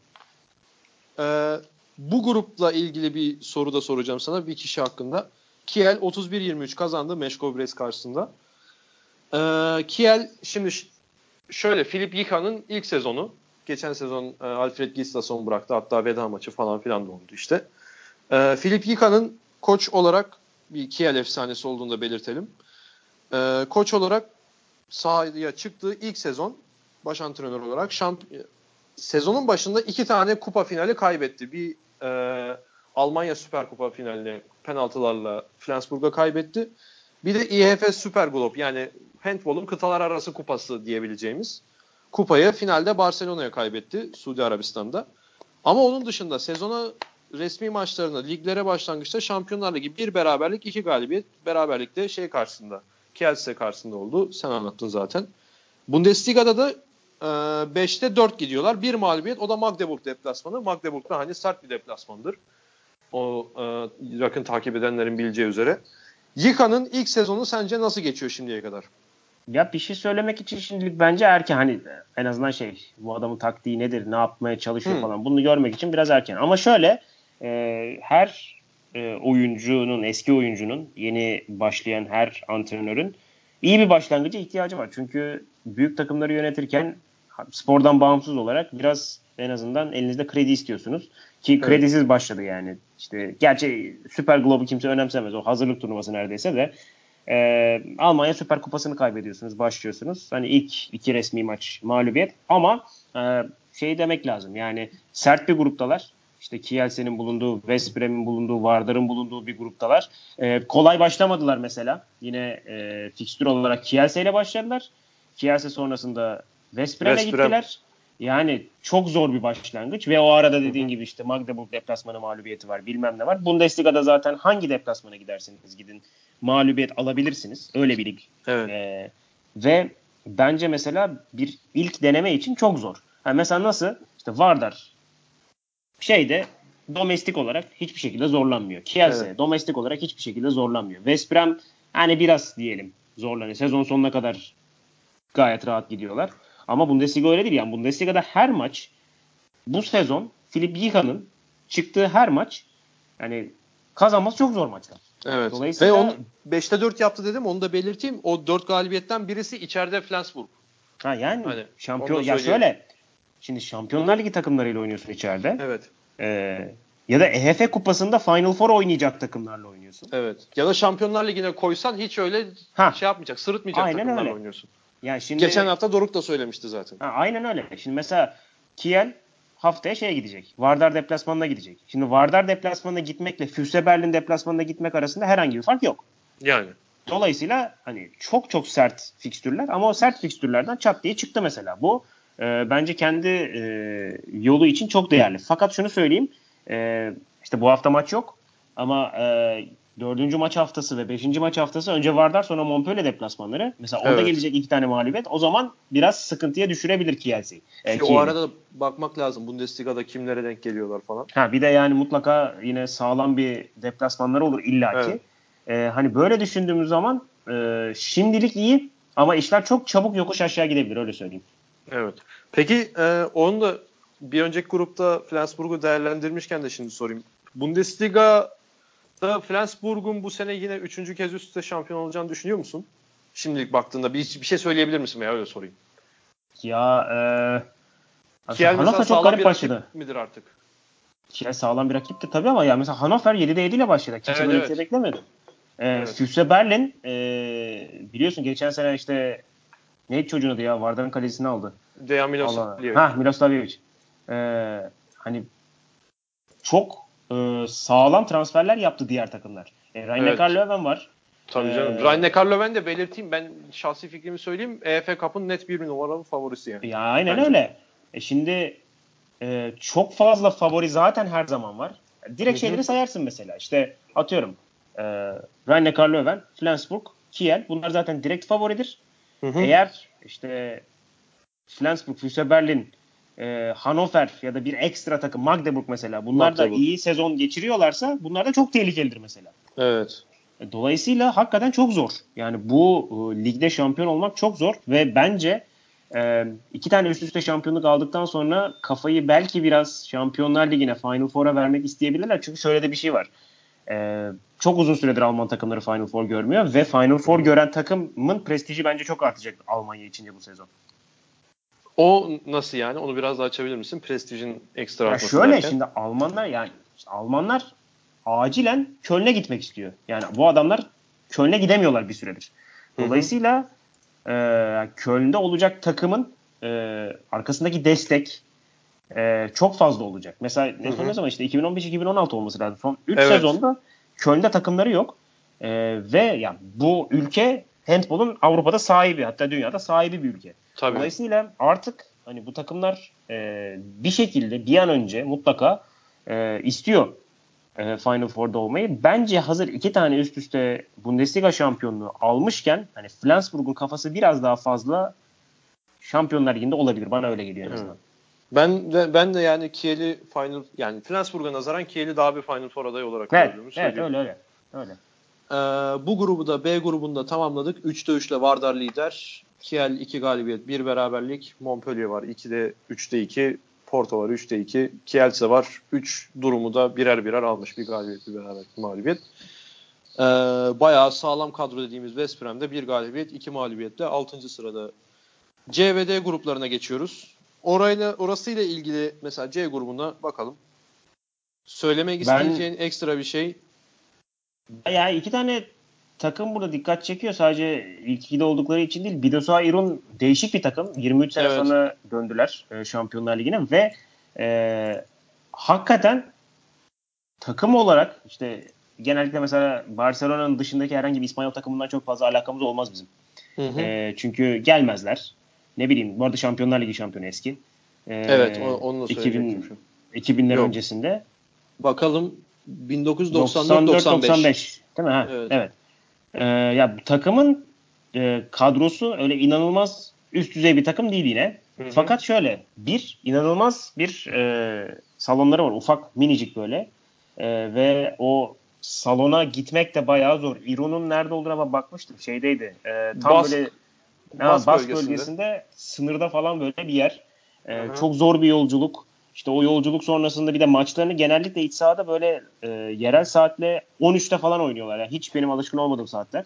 Ee, bu grupla ilgili bir soru da soracağım sana bir kişi hakkında. Kiel 31-23 kazandı Meşko Brest karşısında. Ee, Kiel şimdi şöyle Filip Yika'nın ilk sezonu. Geçen sezon e, Alfred Gislason bıraktı. Hatta veda maçı falan filan da oldu işte. Ee, Filip Yika'nın koç olarak bir Kiel efsanesi olduğunu da belirtelim. Ee, koç olarak sahaya çıktığı ilk sezon baş antrenör olarak şamp sezonun başında iki tane kupa finali kaybetti. Bir e, Almanya Süper Kupa finalini penaltılarla Flensburg'a kaybetti. Bir de IHF Süper Globe yani handbolun kıtalar arası kupası diyebileceğimiz kupayı finalde Barcelona'ya kaybetti Suudi Arabistan'da. Ama onun dışında sezona resmi maçlarına, liglere başlangıçta Şampiyonlar Ligi bir beraberlik, iki galibiyet. Beraberlikte şey karşısında, Kielce karşısında oldu. Sen anlattın zaten. Bundesliga'da da 5'te 4 gidiyorlar. Bir mağlubiyet o da Magdeburg deplasmanı. Magdeburg da hani sert bir deplasmandır. O e, yakın takip edenlerin bileceği üzere. Yika'nın ilk sezonu sence nasıl geçiyor şimdiye kadar? Ya bir şey söylemek için şimdilik bence erken hani en azından şey bu adamın taktiği nedir ne yapmaya çalışıyor Hı. falan bunu görmek için biraz erken. Ama şöyle e, her e, oyuncunun eski oyuncunun yeni başlayan her antrenörün iyi bir başlangıca ihtiyacı var. Çünkü büyük takımları yönetirken spordan bağımsız olarak biraz en azından elinizde kredi istiyorsunuz. Ki Evet. kredisiz başladı yani. İşte gerçi Süper Globe'u kimse önemsemez. O hazırlık turnuvası neredeyse de. Ee, Almanya Süper Kupası'nı kaybediyorsunuz, başlıyorsunuz. Hani ilk iki resmi maç mağlubiyet ama e, şey demek lazım. Yani sert bir gruptalar. İşte Kielce'nin bulunduğu, West Brem'in bulunduğu, Vardar'ın bulunduğu bir gruptalar. Ee, kolay başlamadılar mesela. Yine e, fikstür olarak Kielce ile başladılar. Kielce sonrasında West Brem. gittiler. Yani çok zor bir başlangıç ve o arada dediğin gibi işte Magdeburg deplasmanı mağlubiyeti var bilmem ne var. Bundesliga'da zaten hangi deplasmana giderseniz gidin mağlubiyet alabilirsiniz. Öyle bir lig. Evet. Ee, ve bence mesela bir ilk deneme için çok zor. Ha, mesela nasıl? İşte Vardar şeyde domestik olarak hiçbir şekilde zorlanmıyor. Kielce Evet. domestik olarak hiçbir şekilde zorlanmıyor. West Brom hani biraz diyelim zorlanıyor. Sezon sonuna kadar gayet rahat gidiyorlar. Ama Bundesliga öyle değil. Yani Bundesliga'da her maç bu sezon Filip Yiha'nın çıktığı her maç yani kazanması çok zor maçlar. Evet. Dolayısıyla- Ve onu 5'te 4 yaptı dedim. Onu da belirteyim. O 4 galibiyetten birisi içeride Flensburg. Ha yani Hani, şampiyon ya şöyle şimdi Şampiyonlar Ligi takımlarıyla oynuyorsun içeride. Evet. Ee, ya da EHF kupasında Final Four oynayacak takımlarla oynuyorsun. Evet. Ya da Şampiyonlar Ligi'ne koysan hiç öyle Ha. şey yapmayacak, sırıtmayacak Aynen takımlarla öyle. oynuyorsun. Yani şimdi Geçen hafta Doruk da söylemişti zaten. Ha, aynen öyle. Şimdi mesela Kiel haftaya şeye gidecek. Vardar deplasmanına gidecek. Şimdi Vardar deplasmanına gitmekle Füse Berlin deplasmanına gitmek arasında herhangi bir fark yok. Yani. Dolayısıyla hani çok çok sert fikstürler ama o sert fikstürlerden çat diye çıktı mesela. Bu e, bence kendi e, yolu için çok değerli. Fakat şunu söyleyeyim. E, işte bu hafta maç yok ama e, dördüncü maç haftası ve beşinci maç haftası önce Vardar sonra Montpellier deplasmanları. Mesela orada Evet. gelecek iki tane mağlubiyet. O zaman biraz sıkıntıya düşürebilir Kielce'yi. E, Ki o arada da bakmak lazım Bundesliga'da kimlere denk geliyorlar falan. Ha bir de yani mutlaka yine sağlam bir deplasmanları olur illaki. Evet. Ee, hani böyle düşündüğümüz zaman e, şimdilik iyi ama işler çok çabuk yokuş aşağı gidebilir öyle söyleyeyim. Evet. Peki e, onu da bir önceki grupta Flensburg'u değerlendirmişken de şimdi sorayım. Bundesliga'da Flensburg'un bu sene yine üçüncü kez üst üste şampiyon olacağını düşünüyor musun? Şimdilik baktığında bir, bir şey söyleyebilir misin veya öyle sorayım. Ya e, Kiel Hannover çok garip başladı. midir artık? Kiel sağlam bir rakipti tabii ama ya mesela Hannover 7'de 7 ile başladı. Kimse Evet, böyle evet. bir şey beklemiyordu. Ee, Evet. Füsse Berlin e, biliyorsun geçen sene işte neydi çocuğun adı ya Vardar'ın kalesini aldı. Dejan. Milosavljevic. Ha Milosavljevic. Ee, hani çok e, sağlam transferler yaptı diğer takımlar. E, Rhein Evet. Löwen var. Tabii canım. Ee, Rhein-Neckar Löwen de belirteyim. Ben şahsi fikrimi söyleyeyim. EFL Cup'ın net bir numaralı favorisi yani. Ya aynen Bence. öyle. E şimdi e, çok fazla favori zaten her zaman var. Direkt Hı hı. şeyleri sayarsın mesela. İşte atıyorum e, Rhein-Neckar Löwen, Flensburg, Kiel bunlar zaten direkt favoridir. Hı hı. Eğer işte Flensburg, Füsse Berlin, e, Hannover ya da bir ekstra takım Magdeburg mesela bunlar da Magdeburg. iyi sezon geçiriyorlarsa bunlar da çok tehlikelidir mesela. Evet. E, Dolayısıyla hakikaten çok zor. Yani bu e, ligde şampiyon olmak çok zor ve bence e, iki tane üst üste şampiyonluk aldıktan sonra kafayı belki biraz Şampiyonlar Ligi'ne Final Four'a vermek isteyebilirler. Çünkü şöyle de bir şey var. E, çok uzun süredir Alman takımları Final Four görmüyor ve Final Four gören takımın prestiji bence çok artacak Almanya içince bu sezon. O nasıl yani? Onu biraz daha açabilir misin? Prestijin ekstra Ya artması şöyle derken. şimdi Almanlar yani işte Almanlar acilen Köln'e gitmek istiyor. Yani bu adamlar Köln'e gidemiyorlar bir süredir. Hı hı. Dolayısıyla e, Köln'de olacak takımın e, arkasındaki destek e, çok fazla olacak. Mesela ne Hı hı. son ne zaman işte 2015-2016 olması lazım. Son 3 Evet. sezonda Köln'de takımları yok. E, ve ya bu ülke handbolun Avrupa'da sahibi hatta dünyada sahibi bir ülke. Tabii. Dolayısıyla artık hani bu takımlar e, bir şekilde bir an önce mutlaka e, istiyor e, Final Four'da olmayı. Bence hazır iki tane üst üste Bundesliga şampiyonluğu almışken hani Flensburg'un kafası biraz daha fazla Şampiyonlar Ligi'nde olabilir. Bana öyle geliyor en azından. Ben de, ben de yani Kiel'i Final yani Flensburg'a nazaran Kiel'i daha bir Final Four adayı olarak Evet, gördüğümü evet öyle öyle. Öyle. Ee, bu grubu da B grubunda tamamladık. 3'te 3'le Vardar lider. Kiel 2 galibiyet, 1 beraberlik. Montpellier var 2'de 3'te 2. Porto var 3'te 2. Kielce var 3 durumu da birer birer almış. Bir galibiyet, bir beraberlik, bir mağlubiyet. Ee, bayağı sağlam kadro dediğimiz West Brom'de bir galibiyet, iki mağlubiyetle 6. sırada. C ve D gruplarına geçiyoruz. Orayla orasıyla ilgili mesela C grubuna bakalım. Söylemek Ben- isteyeceğin ekstra bir şey. Yani iki tane takım burada dikkat çekiyor. Sadece ilk ikide oldukları için değil. Bidosa Irun değişik bir takım. 23 sene Evet. sonra döndüler e, Şampiyonlar Ligi'ne ve e, hakikaten takım olarak işte genellikle mesela Barcelona'nın dışındaki herhangi bir İspanyol takımından çok fazla alakamız olmaz bizim. Hı hı. E, çünkü gelmezler. Ne bileyim bu arada Şampiyonlar Ligi şampiyonu eski. E, evet, onu da 2000 söyleyecektim. şu. 2000'ler Yok. öncesinde. Bakalım 1994-95. 95 değil mi? Ha, Evet. evet. Ee, ya takımın e, kadrosu öyle inanılmaz üst düzey bir takım değil yine. Hı hı. Fakat şöyle bir inanılmaz bir e, salonları var. Ufak minicik böyle. E, ve o salona gitmek de bayağı zor. İro'nun nerede olduğuna bakmıştım. Şeydeydi. E, tam Bask- böyle ha, Bask Bask bölgesinde. bölgesinde. sınırda falan böyle bir yer. E, hı. çok zor bir yolculuk. İşte o yolculuk sonrasında bir de maçlarını genellikle iç sahada böyle e, yerel saatle 13'te falan oynuyorlar. Yani hiç benim alışkın olmadığım saatler.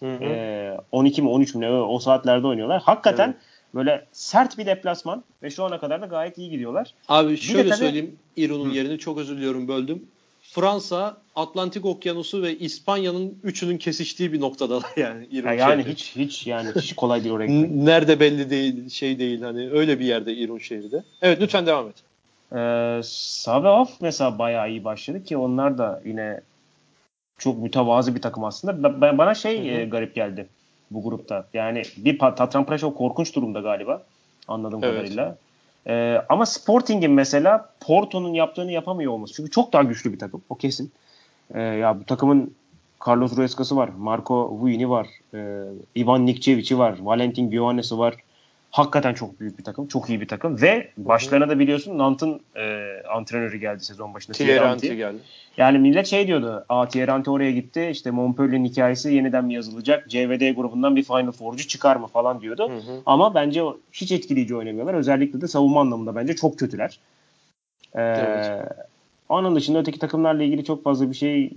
Hı hı. E, 12 mi 13 mü ne o, saatlerde oynuyorlar. Hakikaten Evet. böyle sert bir deplasman ve şu ana kadar da gayet iyi gidiyorlar. Abi şöyle tabii- söyleyeyim İro'nun Hı. yerini çok özür diliyorum böldüm. Fransa, Atlantik Okyanusu ve İspanya'nın üçünün kesiştiği bir noktada yani Ya yani şehri. hiç hiç yani hiç kolay değil oraya gitmek. Nerede belli değil, şey değil hani öyle bir yerde İron şehri de. Evet lütfen devam et. Ee, sağ ve off mesela bayağı iyi başladı ki onlar da yine çok mütevazı bir takım aslında. Ba- ba- Bana şey Hı hı. e, garip geldi bu grupta. Yani bir Tatran Praşov korkunç durumda galiba anladığım Evet. kadarıyla. Ee, ama Sporting'in mesela Porto'nun yaptığını yapamıyor olması. Çünkü çok daha güçlü bir takım. O kesin. Ee, ya bu takımın Carlos Ruesca'sı var. Marco Vuini var. E, Ivan Nikcevic'i var. Valentin Gioannes'i var. Hakikaten çok büyük bir takım. Çok iyi bir takım. Ve başlarına da biliyorsun Nant'ın e, antrenörü geldi sezon başında. Thierry geldi. Yani millet şey diyordu. Aa Thierry oraya gitti. İşte Montpellier'in hikayesi yeniden mi yazılacak? CVD grubundan bir Final Four'cu çıkar mı falan diyordu. Hı hı. Ama bence hiç etkileyici oynamıyorlar. Özellikle de savunma anlamında bence çok kötüler. Ee, Evet. Onun dışında öteki takımlarla ilgili çok fazla bir şey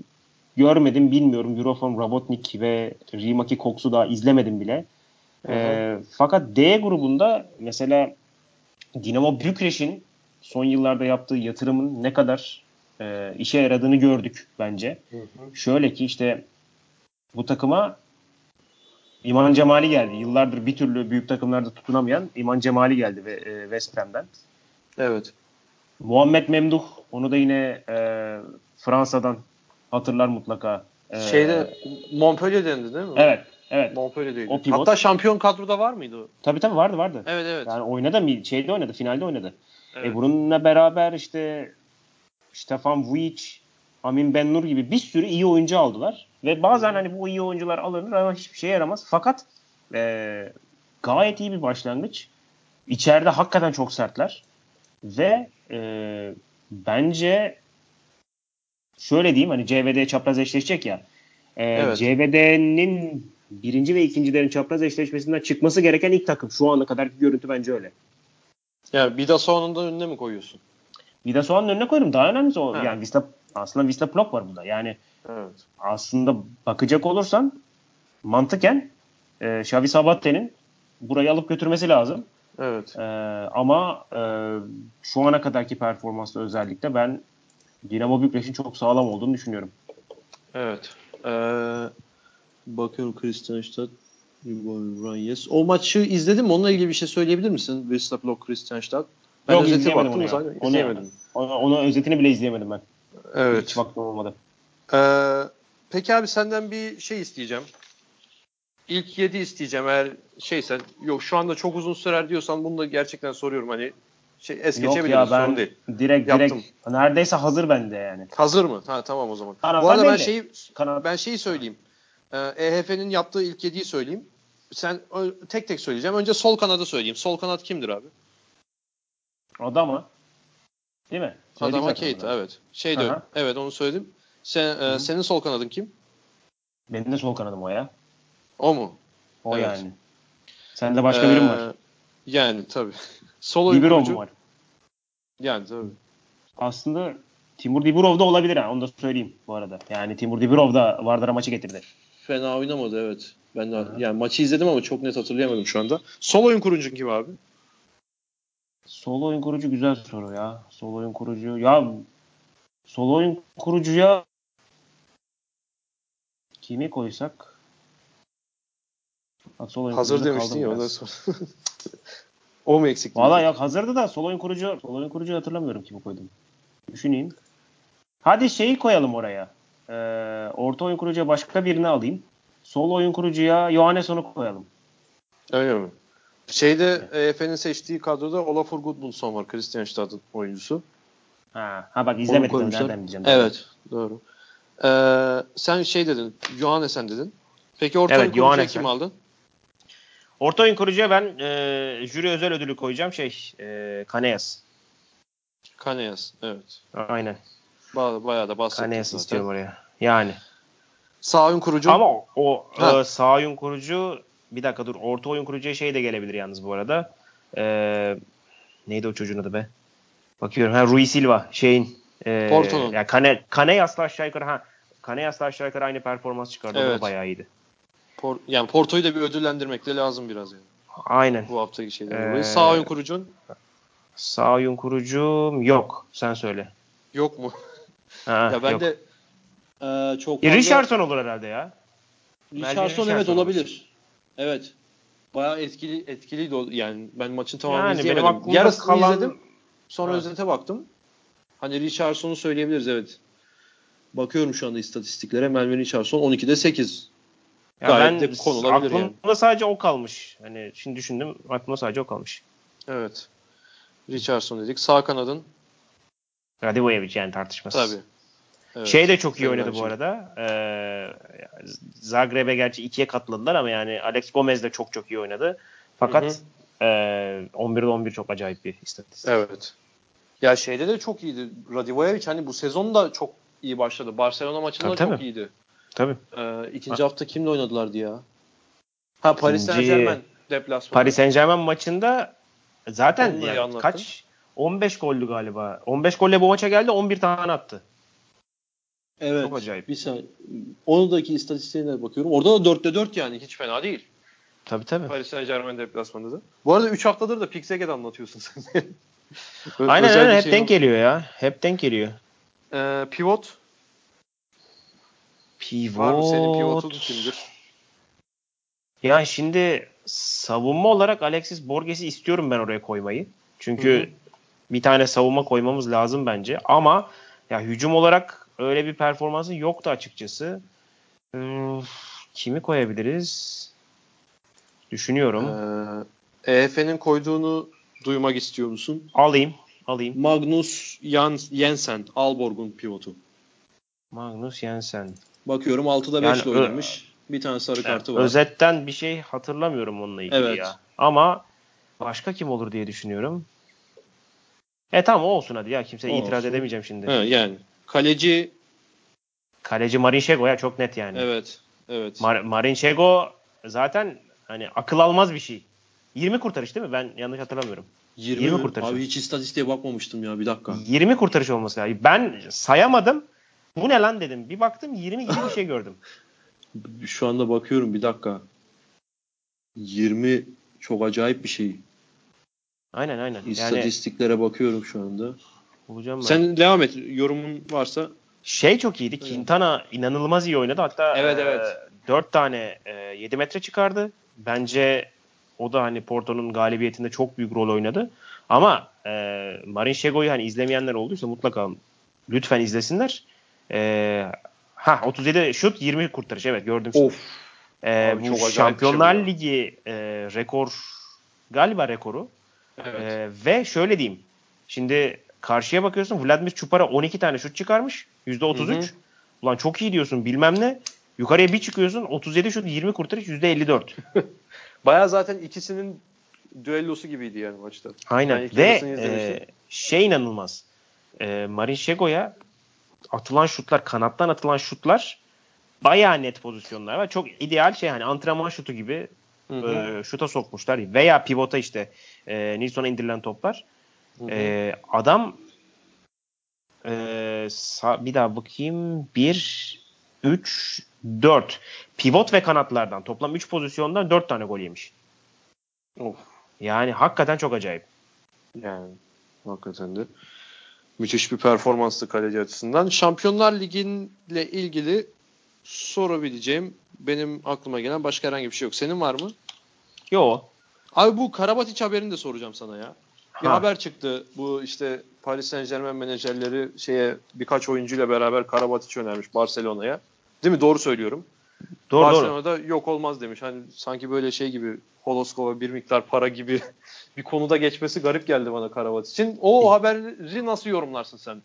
görmedim. Bilmiyorum. Eurofon, Robotnik ve Rimaki Cox'u daha izlemedim bile. Ee, fakat D grubunda mesela Dinamo Bükreş'in son yıllarda yaptığı yatırımın ne kadar e, işe yaradığını gördük bence. Hı hı. Şöyle ki işte bu takıma İman Cemali geldi. Yıllardır bir türlü büyük takımlarda tutunamayan İman Cemali geldi ve e, West Ham'den. Evet. Muhammed Memduh onu da yine e, Fransa'dan hatırlar mutlaka. E, Şeyde Montpellier dendi değil mi? Evet, evet. Montpellier'deydi. O pivot. Hatta şampiyon kadroda var mıydı o? Tabii tabii vardı vardı. Evet evet. Yani oynadı mı? Şeyde oynadı, finalde oynadı. evet. E bununla beraber işte Stefan Vujic, Amin Bennur gibi bir sürü iyi oyuncu aldılar. Ve bazen hani bu iyi oyuncular alınır ama hiçbir şeye yaramaz. Fakat e, gayet iyi bir başlangıç. İçeride hakikaten çok sertler. Ve e, bence şöyle diyeyim hani CVD çapraz eşleşecek ya. E, Evet. CVD'nin birinci ve ikincilerin çapraz eşleşmesinden çıkması gereken ilk takım. Şu ana kadarki görüntü bence öyle. Yani Bidasoğlu'nun da önüne mi koyuyorsun? Vida Soğan'ın önüne koydum. Daha önemlisi o. Ha. Yani Vista, aslında Vista Plok var burada. Yani Evet. aslında bakacak olursan mantıken e, Xavi Sabatte'nin burayı alıp götürmesi lazım. Evet. E, ama e, şu ana kadarki performansla özellikle ben Dinamo Bükreş'in çok sağlam olduğunu düşünüyorum. Evet. Ee, bakıyorum Kristianstad Ranyes. O maçı izledin mi? Onunla ilgili bir şey söyleyebilir misin? Vista Block Kristianstad. Ben Yok, özeti baktım onu zaten. Onu- İzleyemedim. Onu, onu özetini bile izleyemedim ben. Evet. Hiç vaktim olmadı. Ee, peki abi senden bir şey isteyeceğim. İlk 7 isteyeceğim eğer şeysen. Yok şu anda çok uzun sürer diyorsan bunu da gerçekten soruyorum. Hani şey es Yok geçebiliriz ya sorun ben değil. direkt Yaptım. direkt neredeyse hazır bende yani. Hazır mı? Ha tamam o zaman. Kanatlar Bu arada ben şeyi Kanat ben şeyi söyleyeyim. Ee, EHF'nin yaptığı ilk 7'yi söyleyeyim. Sen tek tek söyleyeceğim. Önce sol kanadı söyleyeyim. Sol kanat kimdir abi? Adama. Değil mi? Söyledik Adama Keita evet. Şey Aha. evet onu söyledim. Sen e, senin sol kanadın kim? Benim de sol kanadım o ya. O mu? O Evet. yani. Sende başka birim var. Ee, Yani tabii. Sol Libero mu var? Yani tabii. Aslında Timur Dibirov da olabilir ha onu da söyleyeyim bu arada. Yani Timur Dibirov da Vardar'a maçı getirdi. Fena oynamadı evet. Ben de yani maçı izledim ama çok net hatırlayamadım şu anda. Sol oyun kurucun kim abi? Sol oyun kurucu güzel soru ya. Sol oyun kurucu. Ya sol oyun kurucuya kimi koysak? Bak, sol oyun Hazır demiştin ya ondan biraz. sonra. o mu eksikti? Valla yok hazırdı da sol oyun kurucu sol oyun kurucu hatırlamıyorum kimi koydum. Düşüneyim. Hadi şeyi koyalım oraya. Ee, orta oyun kurucuya başka birini alayım. Sol oyun kurucuya Johannesson'u koyalım. Öyle mi? Şeyde EF'nin seçtiği kadroda Olafur Gudmundsson var. Kristianstad'ın oyuncusu. Ha, ha bak koymuşlar. nereden bileceğim. Evet. Doğru. Ee, sen şey dedin. Johannesen dedin. Peki orta Evet, oyun kurucuya Johannesen. kim aldın? Orta oyun kurucuya ben e, jüri özel ödülü koyacağım şey e, Kaneyas. Kaneyas. Evet. Aynen. Ba- bayağı da bahsettik Kaneyas zaten. istiyorum oraya. Yani. Sağ oyun kurucu. Ama o, o Ha. e, sağ oyun kurucu bir dakika dur orta oyun kurucuya şey de gelebilir yalnız bu arada. E, neydi o çocuğun adı be? Bakıyorum. Ha Rui Silva şeyin e, Porto'nun. Ya Kane Kaneyas'la aşağı yukarı ha Kaneyas'la aşağı yukarı aynı performans çıkardı. O Evet. da bayağı iyiydi. Por- yani Porto'yu da bir ödüllendirmek de lazım biraz yani. Aynen. Bu haftaki şeyden Ee, dolayı. Sağ oyun kurucun Sağ oyun kurucum yok. Sen söyle. yok mu? Ha, ya ben yok. de e, çok E, fazla... Richardson olur herhalde ya. Richardson Richardson evet olur. olabilir. Evet. Bayağı etkili etkiliydi o. Yani ben maçın tamamını Yani izleyemedim. aklımda Yarısını kalan- izledim. Sonra Ha. özete baktım. Hani Richardson'u söyleyebiliriz evet. Bakıyorum şu anda istatistiklere. Melvin Richardson 12'de 8. Ya Gayet ben de konulabilir aklımda yani. sadece o kalmış. Hani şimdi düşündüm aklımda sadece o kalmış. Evet. Richardson dedik. Sağ kanadın Radivojevic yani tartışmasız. tabii. Evet. Şey de çok iyi oynadı bu arada. Ee, Zagreb'e gerçi ikiye katladılar ama yani Alex Gomez de çok çok iyi oynadı. Fakat Hı ee, 11'de 11 çok acayip bir istatistik. Evet. Ya şeyde de çok iyiydi. Radivojevic hani bu sezon da çok iyi başladı. Barcelona maçında Tabii, çok tabii. iyiydi. Tabii. Ee, ikinci hafta kimle oynadılardı ya? Ha Paris Saint Germain deplasmanı. Paris Saint Germain maçında zaten yani kaç 15 gollü galiba. 15 golle bu maça geldi 11 tane attı. Evet. Çok acayip. Bir saniye. Onundaki istatistiğine bakıyorum. Orada da 4'te 4 yani. Hiç fena değil. Tabii tabii. Paris Saint Germain deplasmanında da. Bu arada 3 haftadır da Pixeget anlatıyorsun sen. Aynen bir hep şey denk yok. geliyor ya. Hep denk geliyor. Ee, pivot. Pivot. Var mı senin pivotun kimdir? Yani şimdi savunma olarak Alexis Borges'i istiyorum ben oraya koymayı. Çünkü Hı hı. Bir tane savunma koymamız lazım bence. Ama ya hücum olarak öyle bir performansı yoktu açıkçası. Kimi koyabiliriz? Düşünüyorum. Ee, EF'nin koyduğunu duymak istiyor musun? alayım. Alayım. Magnus Jan Jensen. Alborg'un pivotu. Magnus Jensen. Bakıyorum 6'da 5 Yani ile oynamış. Bir tane sarı kartı var. Özetten bir şey hatırlamıyorum onunla ilgili Evet. ya. Ama başka kim olur diye düşünüyorum. E tamam olsun hadi ya. Kimse O itiraz olsun. edemeyeceğim şimdi. He, yani kaleci Kaleci Marin Şego ya çok net yani. evet evet. Mar- Marin Şego zaten hani akıl almaz bir şey. 20 kurtarış değil mi? Ben yanlış hatırlamıyorum. 20, 20 mi? kurtarış. Abi hiç istatistiğe bakmamıştım ya bir dakika. 20 kurtarış olması lazım. Ben sayamadım. Bu ne lan dedim. Bir baktım 20 gibi bir şey gördüm. Şu anda bakıyorum bir dakika. 20 çok acayip bir şey. Aynen aynen. Yani İstatistiklere bakıyorum şu anda. bulacağım ben. Sen devam et. Yorumun varsa. Şey çok iyiydi. Evet. Quintana inanılmaz iyi oynadı. Hatta Evet, e, evet. 4 tane e, 7 metre çıkardı. Bence o da hani Porto'nun galibiyetinde çok büyük rol oynadı. Ama e, Marin Şego'yu hani izlemeyenler olduysa mutlaka lütfen izlesinler. E, ha 37 şut 20 kurtarış evet gördüm. şimdi. Of. E, Abi bu şey Şampiyonlar ya. Ligi e, rekor galiba rekoru. Evet. Ee, ve şöyle diyeyim. Şimdi karşıya bakıyorsun Vladimir Çupara 12 tane şut çıkarmış. %33. Hı hı. Ulan çok iyi diyorsun bilmem ne. Yukarıya bir çıkıyorsun 37 şut 20 kurtarış %54. Baya zaten ikisinin düellosu gibiydi yani maçta. Aynen. İlk Ve e, şey inanılmaz. E, Marin Şego'ya atılan şutlar, kanattan atılan şutlar bayağı net pozisyonlar var. Çok ideal şey hani antrenman şutu gibi Hı hı. e, şuta sokmuşlar. Veya pivota işte e, Nilsson'a indirilen toplar. Hı hı. E, adam Ee, sa- bir daha bakayım. 1 3 4. Pivot ve kanatlardan toplam 3 pozisyondan 4 tane gol yemiş. Of. Yani hakikaten çok acayip. Yani hakikaten de müthiş bir performanstı kaleci açısından. Şampiyonlar Ligi'yle ilgili sorabileceğim benim aklıma gelen başka herhangi bir şey yok. Senin var mı? Yo. Abi bu Karabatic haberini de soracağım sana ya. Bir Ha. haber çıktı. Bu işte Paris Saint Germain menajerleri şeye birkaç oyuncuyla beraber Karabatic önermiş Barcelona'ya. Değil mi? Doğru söylüyorum. Doğru doğru. Barcelona'da yok olmaz demiş. Hani sanki böyle şey gibi Holoskova bir miktar para gibi bir konuda geçmesi garip geldi bana Karabatic'in. O haberi nasıl yorumlarsın sen?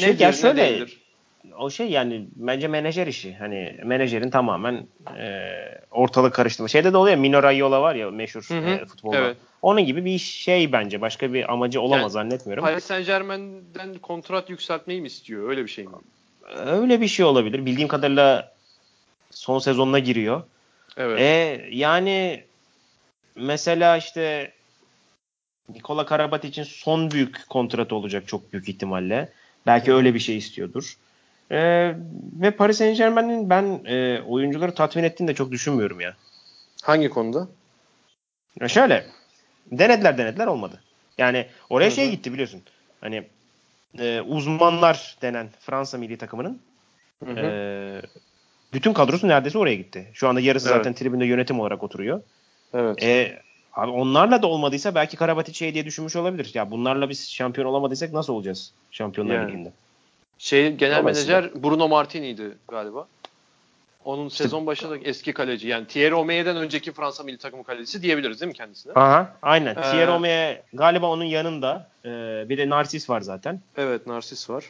Ne şöyle değildir? O şey yani bence menajer işi. Hani menajerin tamamen e, ortalık karıştırma. Şeyde de oluyor. Mino Raiola var ya meşhur Hı hı. e, futbolda. Evet. Onun gibi bir şey bence. Başka bir amacı olamaz Yani zannetmiyorum. Paris Saint Germain'den kontrat yükseltmeyi mi istiyor? Öyle bir şey mi? Öyle bir şey olabilir. Bildiğim kadarıyla son sezonuna giriyor. Evet. E yani mesela işte Nikola Karabatic'in son büyük kontratı olacak çok büyük ihtimalle. Belki öyle bir şey istiyordur. E, ve Paris Saint Germain'in ben e, oyuncuları tatmin ettiğini de çok düşünmüyorum ya. Hangi konuda? ya. Şöyle denediler denediler olmadı. Yani oraya Hı şey gitti biliyorsun. Hani e, uzmanlar denen Fransa milli takımının Hı hı. e, bütün kadrosu neredeyse oraya gitti. Şu anda yarısı Evet. zaten tribünde yönetim olarak oturuyor. evet. E, abi onlarla da olmadıysa belki Karabatic şey diye düşünmüş olabilir. Ya bunlarla biz şampiyon olamadıysak nasıl olacağız Şampiyonlar Yani. Ligi'nde? Şey genel Dolayısıyla. menajer Bruno Martini'ydi galiba. Onun sezon başında eski kaleci. Yani Thierry Omeye'den önceki Fransa milli takımı kalecisi diyebiliriz değil mi kendisine? Aha, aynen. Ee, Thierry Omeyer galiba onun yanında. e, bir de Narsis var zaten. Evet Narsis var.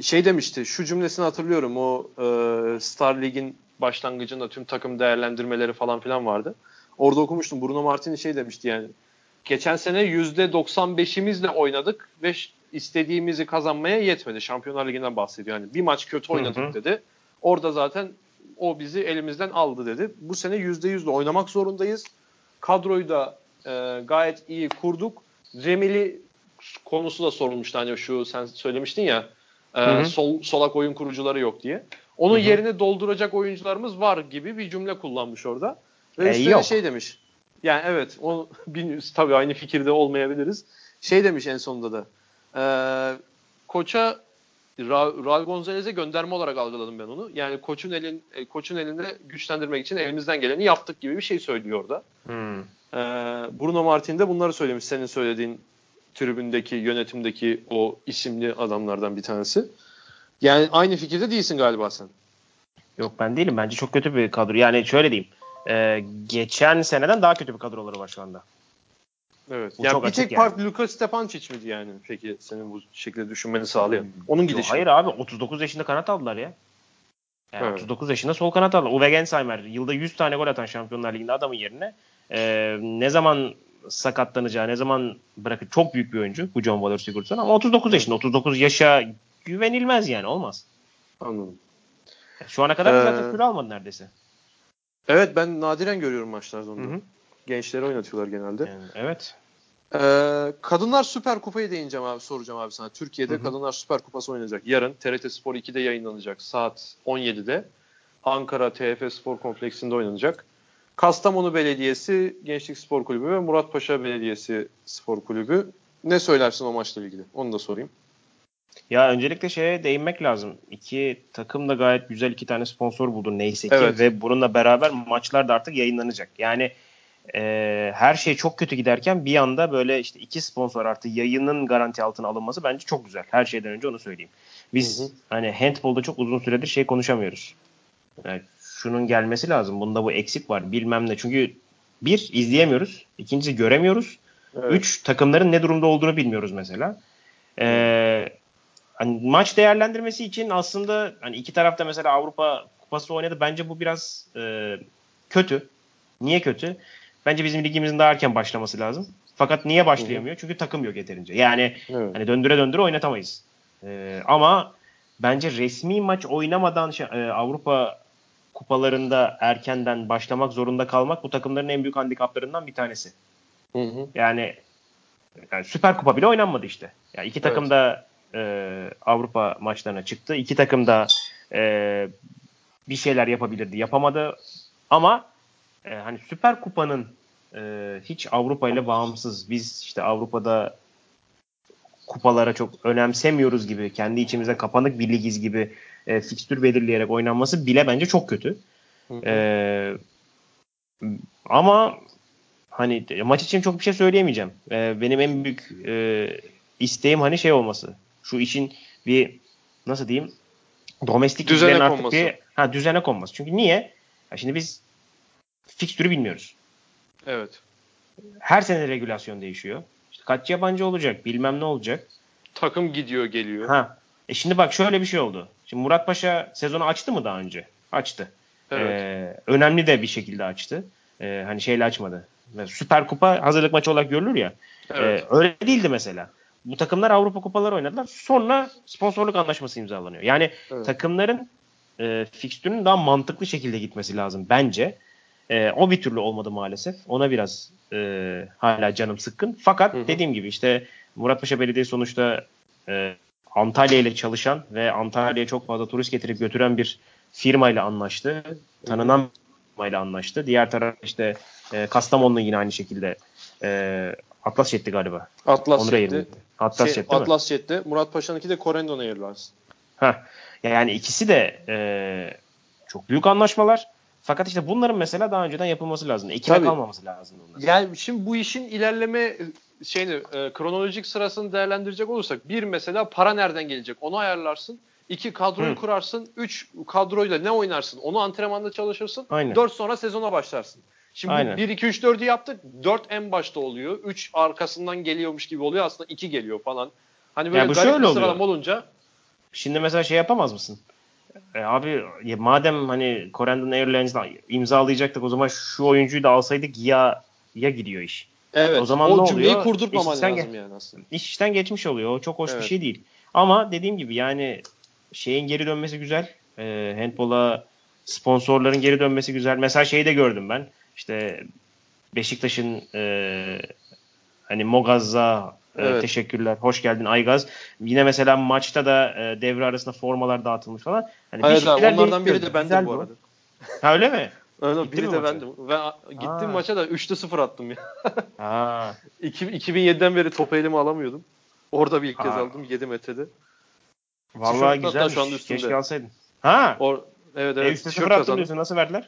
Şey demişti şu cümlesini hatırlıyorum o e, Star Lig'in başlangıcında tüm takım değerlendirmeleri falan filan vardı. Orada okumuştum Bruno Martini şey demişti yani. Geçen sene %95'imizle oynadık ve istediğimizi kazanmaya yetmedi. Şampiyonlar Ligi'nden bahsediyor. Yani bir maç kötü oynadık Hı hı. dedi. Orada zaten o bizi elimizden aldı dedi. Bu sene %100'le oynamak zorundayız. Kadroyu da e, gayet iyi kurduk. Remili konusu da sorulmuştu hani şu sen söylemiştin ya e, sol solak oyun kurucuları yok diye. Onun Hı hı. yerine dolduracak oyuncularımız var gibi bir cümle kullanmış orada. Ve E, üstüne yok. şey demiş. Yani evet o tabii aynı fikirde olmayabiliriz. Şey demiş en sonunda da. E, koça Ra- Raul Gonzalez'e gönderme olarak algıladım ben onu. Yani koçun elin e, koçun elinde güçlendirmek için elimizden geleni yaptık gibi bir şey söylüyor orada. Hmm. Ee, Bruno Martin de bunları söylemiş. Senin söylediğin tribündeki, yönetimdeki o isimli adamlardan bir tanesi. Yani aynı fikirde değilsin galiba sen. Yok ben değilim. Bence çok kötü bir kadro. Yani şöyle diyeyim. e, geçen seneden daha kötü bir kadroları var şu anda. Evet. Bu yani çok bir tek yani. part Luka Stepancic miydi yani peki senin bu şekilde düşünmeni sağlayan? Onun gidişi. hayır abi 39 yaşında kanat aldılar ya. Yani Evet. 39 yaşında sol kanat aldılar. Uwe Gensheimer yılda 100 tane gol atan Şampiyonlar Ligi'nde adamın yerine e, ne zaman sakatlanacağı, ne zaman bırakır çok büyük bir oyuncu bu John Waller Sigurdsson ama 39 yaşında. 39 yaşa güvenilmez yani olmaz. Anladım. Şu ana kadar Ee, zaten süre almadı neredeyse. Evet ben nadiren görüyorum maçlarda onu. Hı hı. Gençleri oynatıyorlar genelde. Yani, evet. Ee, Kadınlar Süper Kupa'yı değineceğim abi soracağım abi sana. Türkiye'de Hı hı. Kadınlar Süper Kupası oynanacak. Yarın TRT Spor 2'de yayınlanacak saat 17'de. Ankara TFF Spor Kompleksinde oynanacak. Kastamonu Belediyesi Gençlik Spor Kulübü ve Muratpaşa Belediyesi Spor Kulübü. Ne söylersin o maçla ilgili? Onu da sorayım. Ya öncelikle şeye değinmek lazım. İki takım da gayet güzel iki tane sponsor buldu neyse ki Evet. ve bununla beraber maçlar da artık yayınlanacak. Yani e, her şey çok kötü giderken bir anda böyle işte iki sponsor artı yayının garanti altına alınması bence çok güzel. Her şeyden önce onu söyleyeyim. Biz Hı hı. hani handbolda çok uzun süredir şey konuşamıyoruz. Yani şunun gelmesi lazım. Bunda bu eksik var. Bilmem ne. Çünkü bir izleyemiyoruz. İkincisi göremiyoruz. Evet. Üç takımların ne durumda olduğunu bilmiyoruz mesela. Ee, hani maç değerlendirmesi için aslında hani iki tarafta mesela Avrupa Kupası oynadı. Bence bu biraz e, kötü. Niye kötü? Bence bizim ligimizin daha erken başlaması lazım. Fakat niye başlayamıyor? Çünkü takım yok yeterince. Yani Evet. hani döndüre döndüre oynatamayız. Ee, ama bence resmi maç oynamadan şey- e, Avrupa kupalarında erkenden başlamak zorunda kalmak bu takımların en büyük handikaplarından bir tanesi. Hı hı. Yani, yani Süper Kupa bile oynanmadı işte. Yani iki takım Evet. da e, Avrupa maçlarına çıktı. İki takım da e, bir şeyler yapabilirdi, yapamadı. Ama e, hani Süper Kupa'nın e, hiç Avrupa ile bağımsız, biz işte Avrupa'da kupalara çok önemsemiyoruz gibi, kendi içimize kapanık bir ligiz gibi e, fikstür belirleyerek oynanması bile bence çok kötü. E, ama hani maç için çok bir şey söyleyemeyeceğim. E, benim en büyük e, isteğim hani şey olması. Şu işin bir nasıl diyeyim domestik Düzene liglerin artık konması. Bir, ha, düzene konması. Çünkü niye? Ya şimdi biz fikstürü bilmiyoruz. Evet. Her sene regülasyon değişiyor. İşte kaç yabancı olacak, bilmem ne olacak. Takım gidiyor geliyor. Ha. E şimdi bak şöyle bir şey oldu. Şimdi Murat Paşa sezonu açtı mı daha önce? Açtı. Evet. Ee, önemli de bir şekilde açtı. Ee, hani şeyle açmadı. Süper Kupa hazırlık maçı olarak görülür ya. Evet. Ee, öyle değildi mesela. Bu takımlar Avrupa Kupaları oynadılar. Sonra sponsorluk anlaşması imzalanıyor. Yani Evet. takımların e, fikstürünün daha mantıklı şekilde gitmesi lazım bence. E, o bir türlü olmadı maalesef. Ona biraz e, hala canım sıkkın. Fakat Hı hı. dediğim gibi işte Muratpaşa Belediyesi sonuçta e, Antalya ile çalışan ve Antalya'ya çok fazla turist getirip götüren bir firmayla anlaştı. Tanınan bir firmayla anlaştı. Diğer taraf işte e, Kastamonu yine aynı şekilde e, Atlas Jet'ti galiba. Atlas Onur Jet'ti. Atlas Şey, mi? Atlas Jet'ti. Murat Paşa'nınki de Corendon Airlines. Heh. Ya Yani ikisi de e, çok büyük anlaşmalar. Fakat işte bunların mesela daha önceden yapılması lazım. Tabii. kalmaması lazım. bunların. Yani şimdi bu işin ilerleme şeyini e, kronolojik sırasını değerlendirecek olursak bir mesela para nereden gelecek onu ayarlarsın. İki kadroyu Hı. kurarsın. Üç kadroyla ne oynarsın onu antrenmanda çalışırsın. Aynen. Dört sonra sezona başlarsın. Şimdi Aynen. bu 1 2 3 4'ü yaptık. 4 en başta oluyor. 3 arkasından geliyormuş gibi oluyor. Aslında 2 geliyor falan. Hani böyle Ya bu garip şöyle bir oluyor. sıralama olunca Şimdi mesela şey yapamaz mısın? E, abi ya madem hani Corendon Airlines'la imzalayacaktık o zaman şu oyuncuyu da alsaydık ya ya gidiyor iş. evet O zaman o ne cümleyi oluyor? kurdurtmaman İşten lazım yani aslında. İş işten geçmiş oluyor. O çok hoş Evet. bir şey değil. Ama dediğim gibi yani şeyin geri dönmesi güzel. E, handball'a sponsorların geri dönmesi güzel. Mesela şeyi de gördüm ben. İşte Beşiktaş'ın e, hani Mogaz'a Evet. teşekkürler. Hoş geldin Aygaz. Yine mesela maçta da e, devre arasında formalar dağıtılmış falan. Hani bir Evet abi, şeyler onlardan biri de bendim Güzel bu arada. Ha öyle mi? Öyle Gitti biri de bendim. Ben a- gittim Aa. maça da 3'te 0 attım ya. Ha. İki- 2007'den beri topu elime alamıyordum. Orada bir ilk kez Aa. aldım 7 metrede. Vallahi güzelmiş. şu anda üstümde. Keşke alsaydın. Ha. Or evet e, evet tişört sıfır attın kazandım. diyorsun. Nasıl verdiler?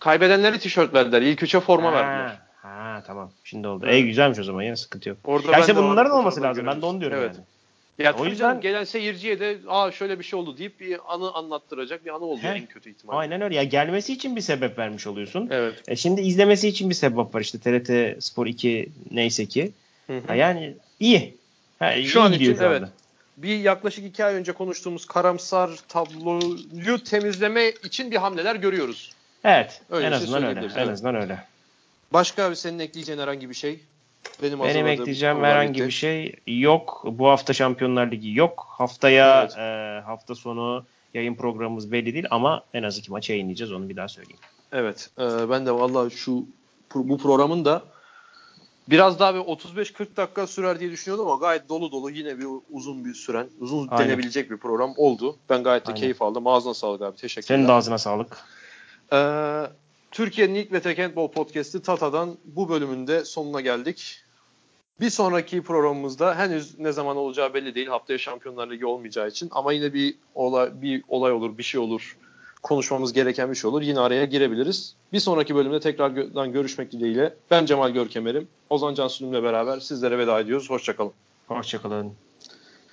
Kaybedenlere tişört verdiler. İlk üçe forma ha. verdiler. Ha tamam. Şimdi oldu. Evet. E güzelmiş o zaman ya sıkıntı yok. Orada Ya işte bunların vardım, olması lazım. Ben de onu diyorum görebiliriz. yani. Ya O yüzden- canım gelen seyirciye de aa şöyle bir şey oldu deyip bir anı anlattıracak bir anı oluyor He. en kötü ihtimalle. Aynen öyle. Ya gelmesi için bir sebep vermiş oluyorsun. Evet. E şimdi izlemesi için bir sebep var işte TRT Spor 2 neyse ki. Hı yani iyi. Ha, iyi Şu an gidiyor için şu evet. anda. Bir yaklaşık iki ay önce konuştuğumuz karamsar tabloyu temizleme için bir hamleler görüyoruz. Evet. Öyle en şey azından öyle. En evet. azından öyle. Başka abi senin ekleyeceğin herhangi bir şey? Benim, Benim ekleyeceğim herhangi bir şey yok. Bu hafta Şampiyonlar Ligi yok. Haftaya Evet. e, hafta sonu yayın programımız belli değil ama en az iki maç yayınlayacağız onu bir daha söyleyeyim. Evet. e, ben de vallahi şu bu programın da biraz daha bir 35-40 dakika sürer diye düşünüyordum ama gayet dolu dolu yine bir uzun bir süren, uzun Aynen. denebilecek bir program oldu. Ben gayet de Aynen. keyif aldım. Ağzına sağlık abi. Teşekkürler. Senin de ağzına sağlık. Ee, Türkiye'nin ilk ve tek handball podcast'i Tata'dan bu bölümünde sonuna geldik. Bir sonraki programımızda henüz ne zaman olacağı belli değil. Haftaya Şampiyonlar Ligi olmayacağı için ama yine bir olay bir olay olur, bir şey olur. Konuşmamız gereken bir şey olur. Yine araya girebiliriz. Bir sonraki bölümde tekrardan görüşmek dileğiyle. Ben Cemal Görkemer'im. Ozan Can Sülüm'le beraber sizlere veda ediyoruz. Hoşçakalın. Hoşçakalın.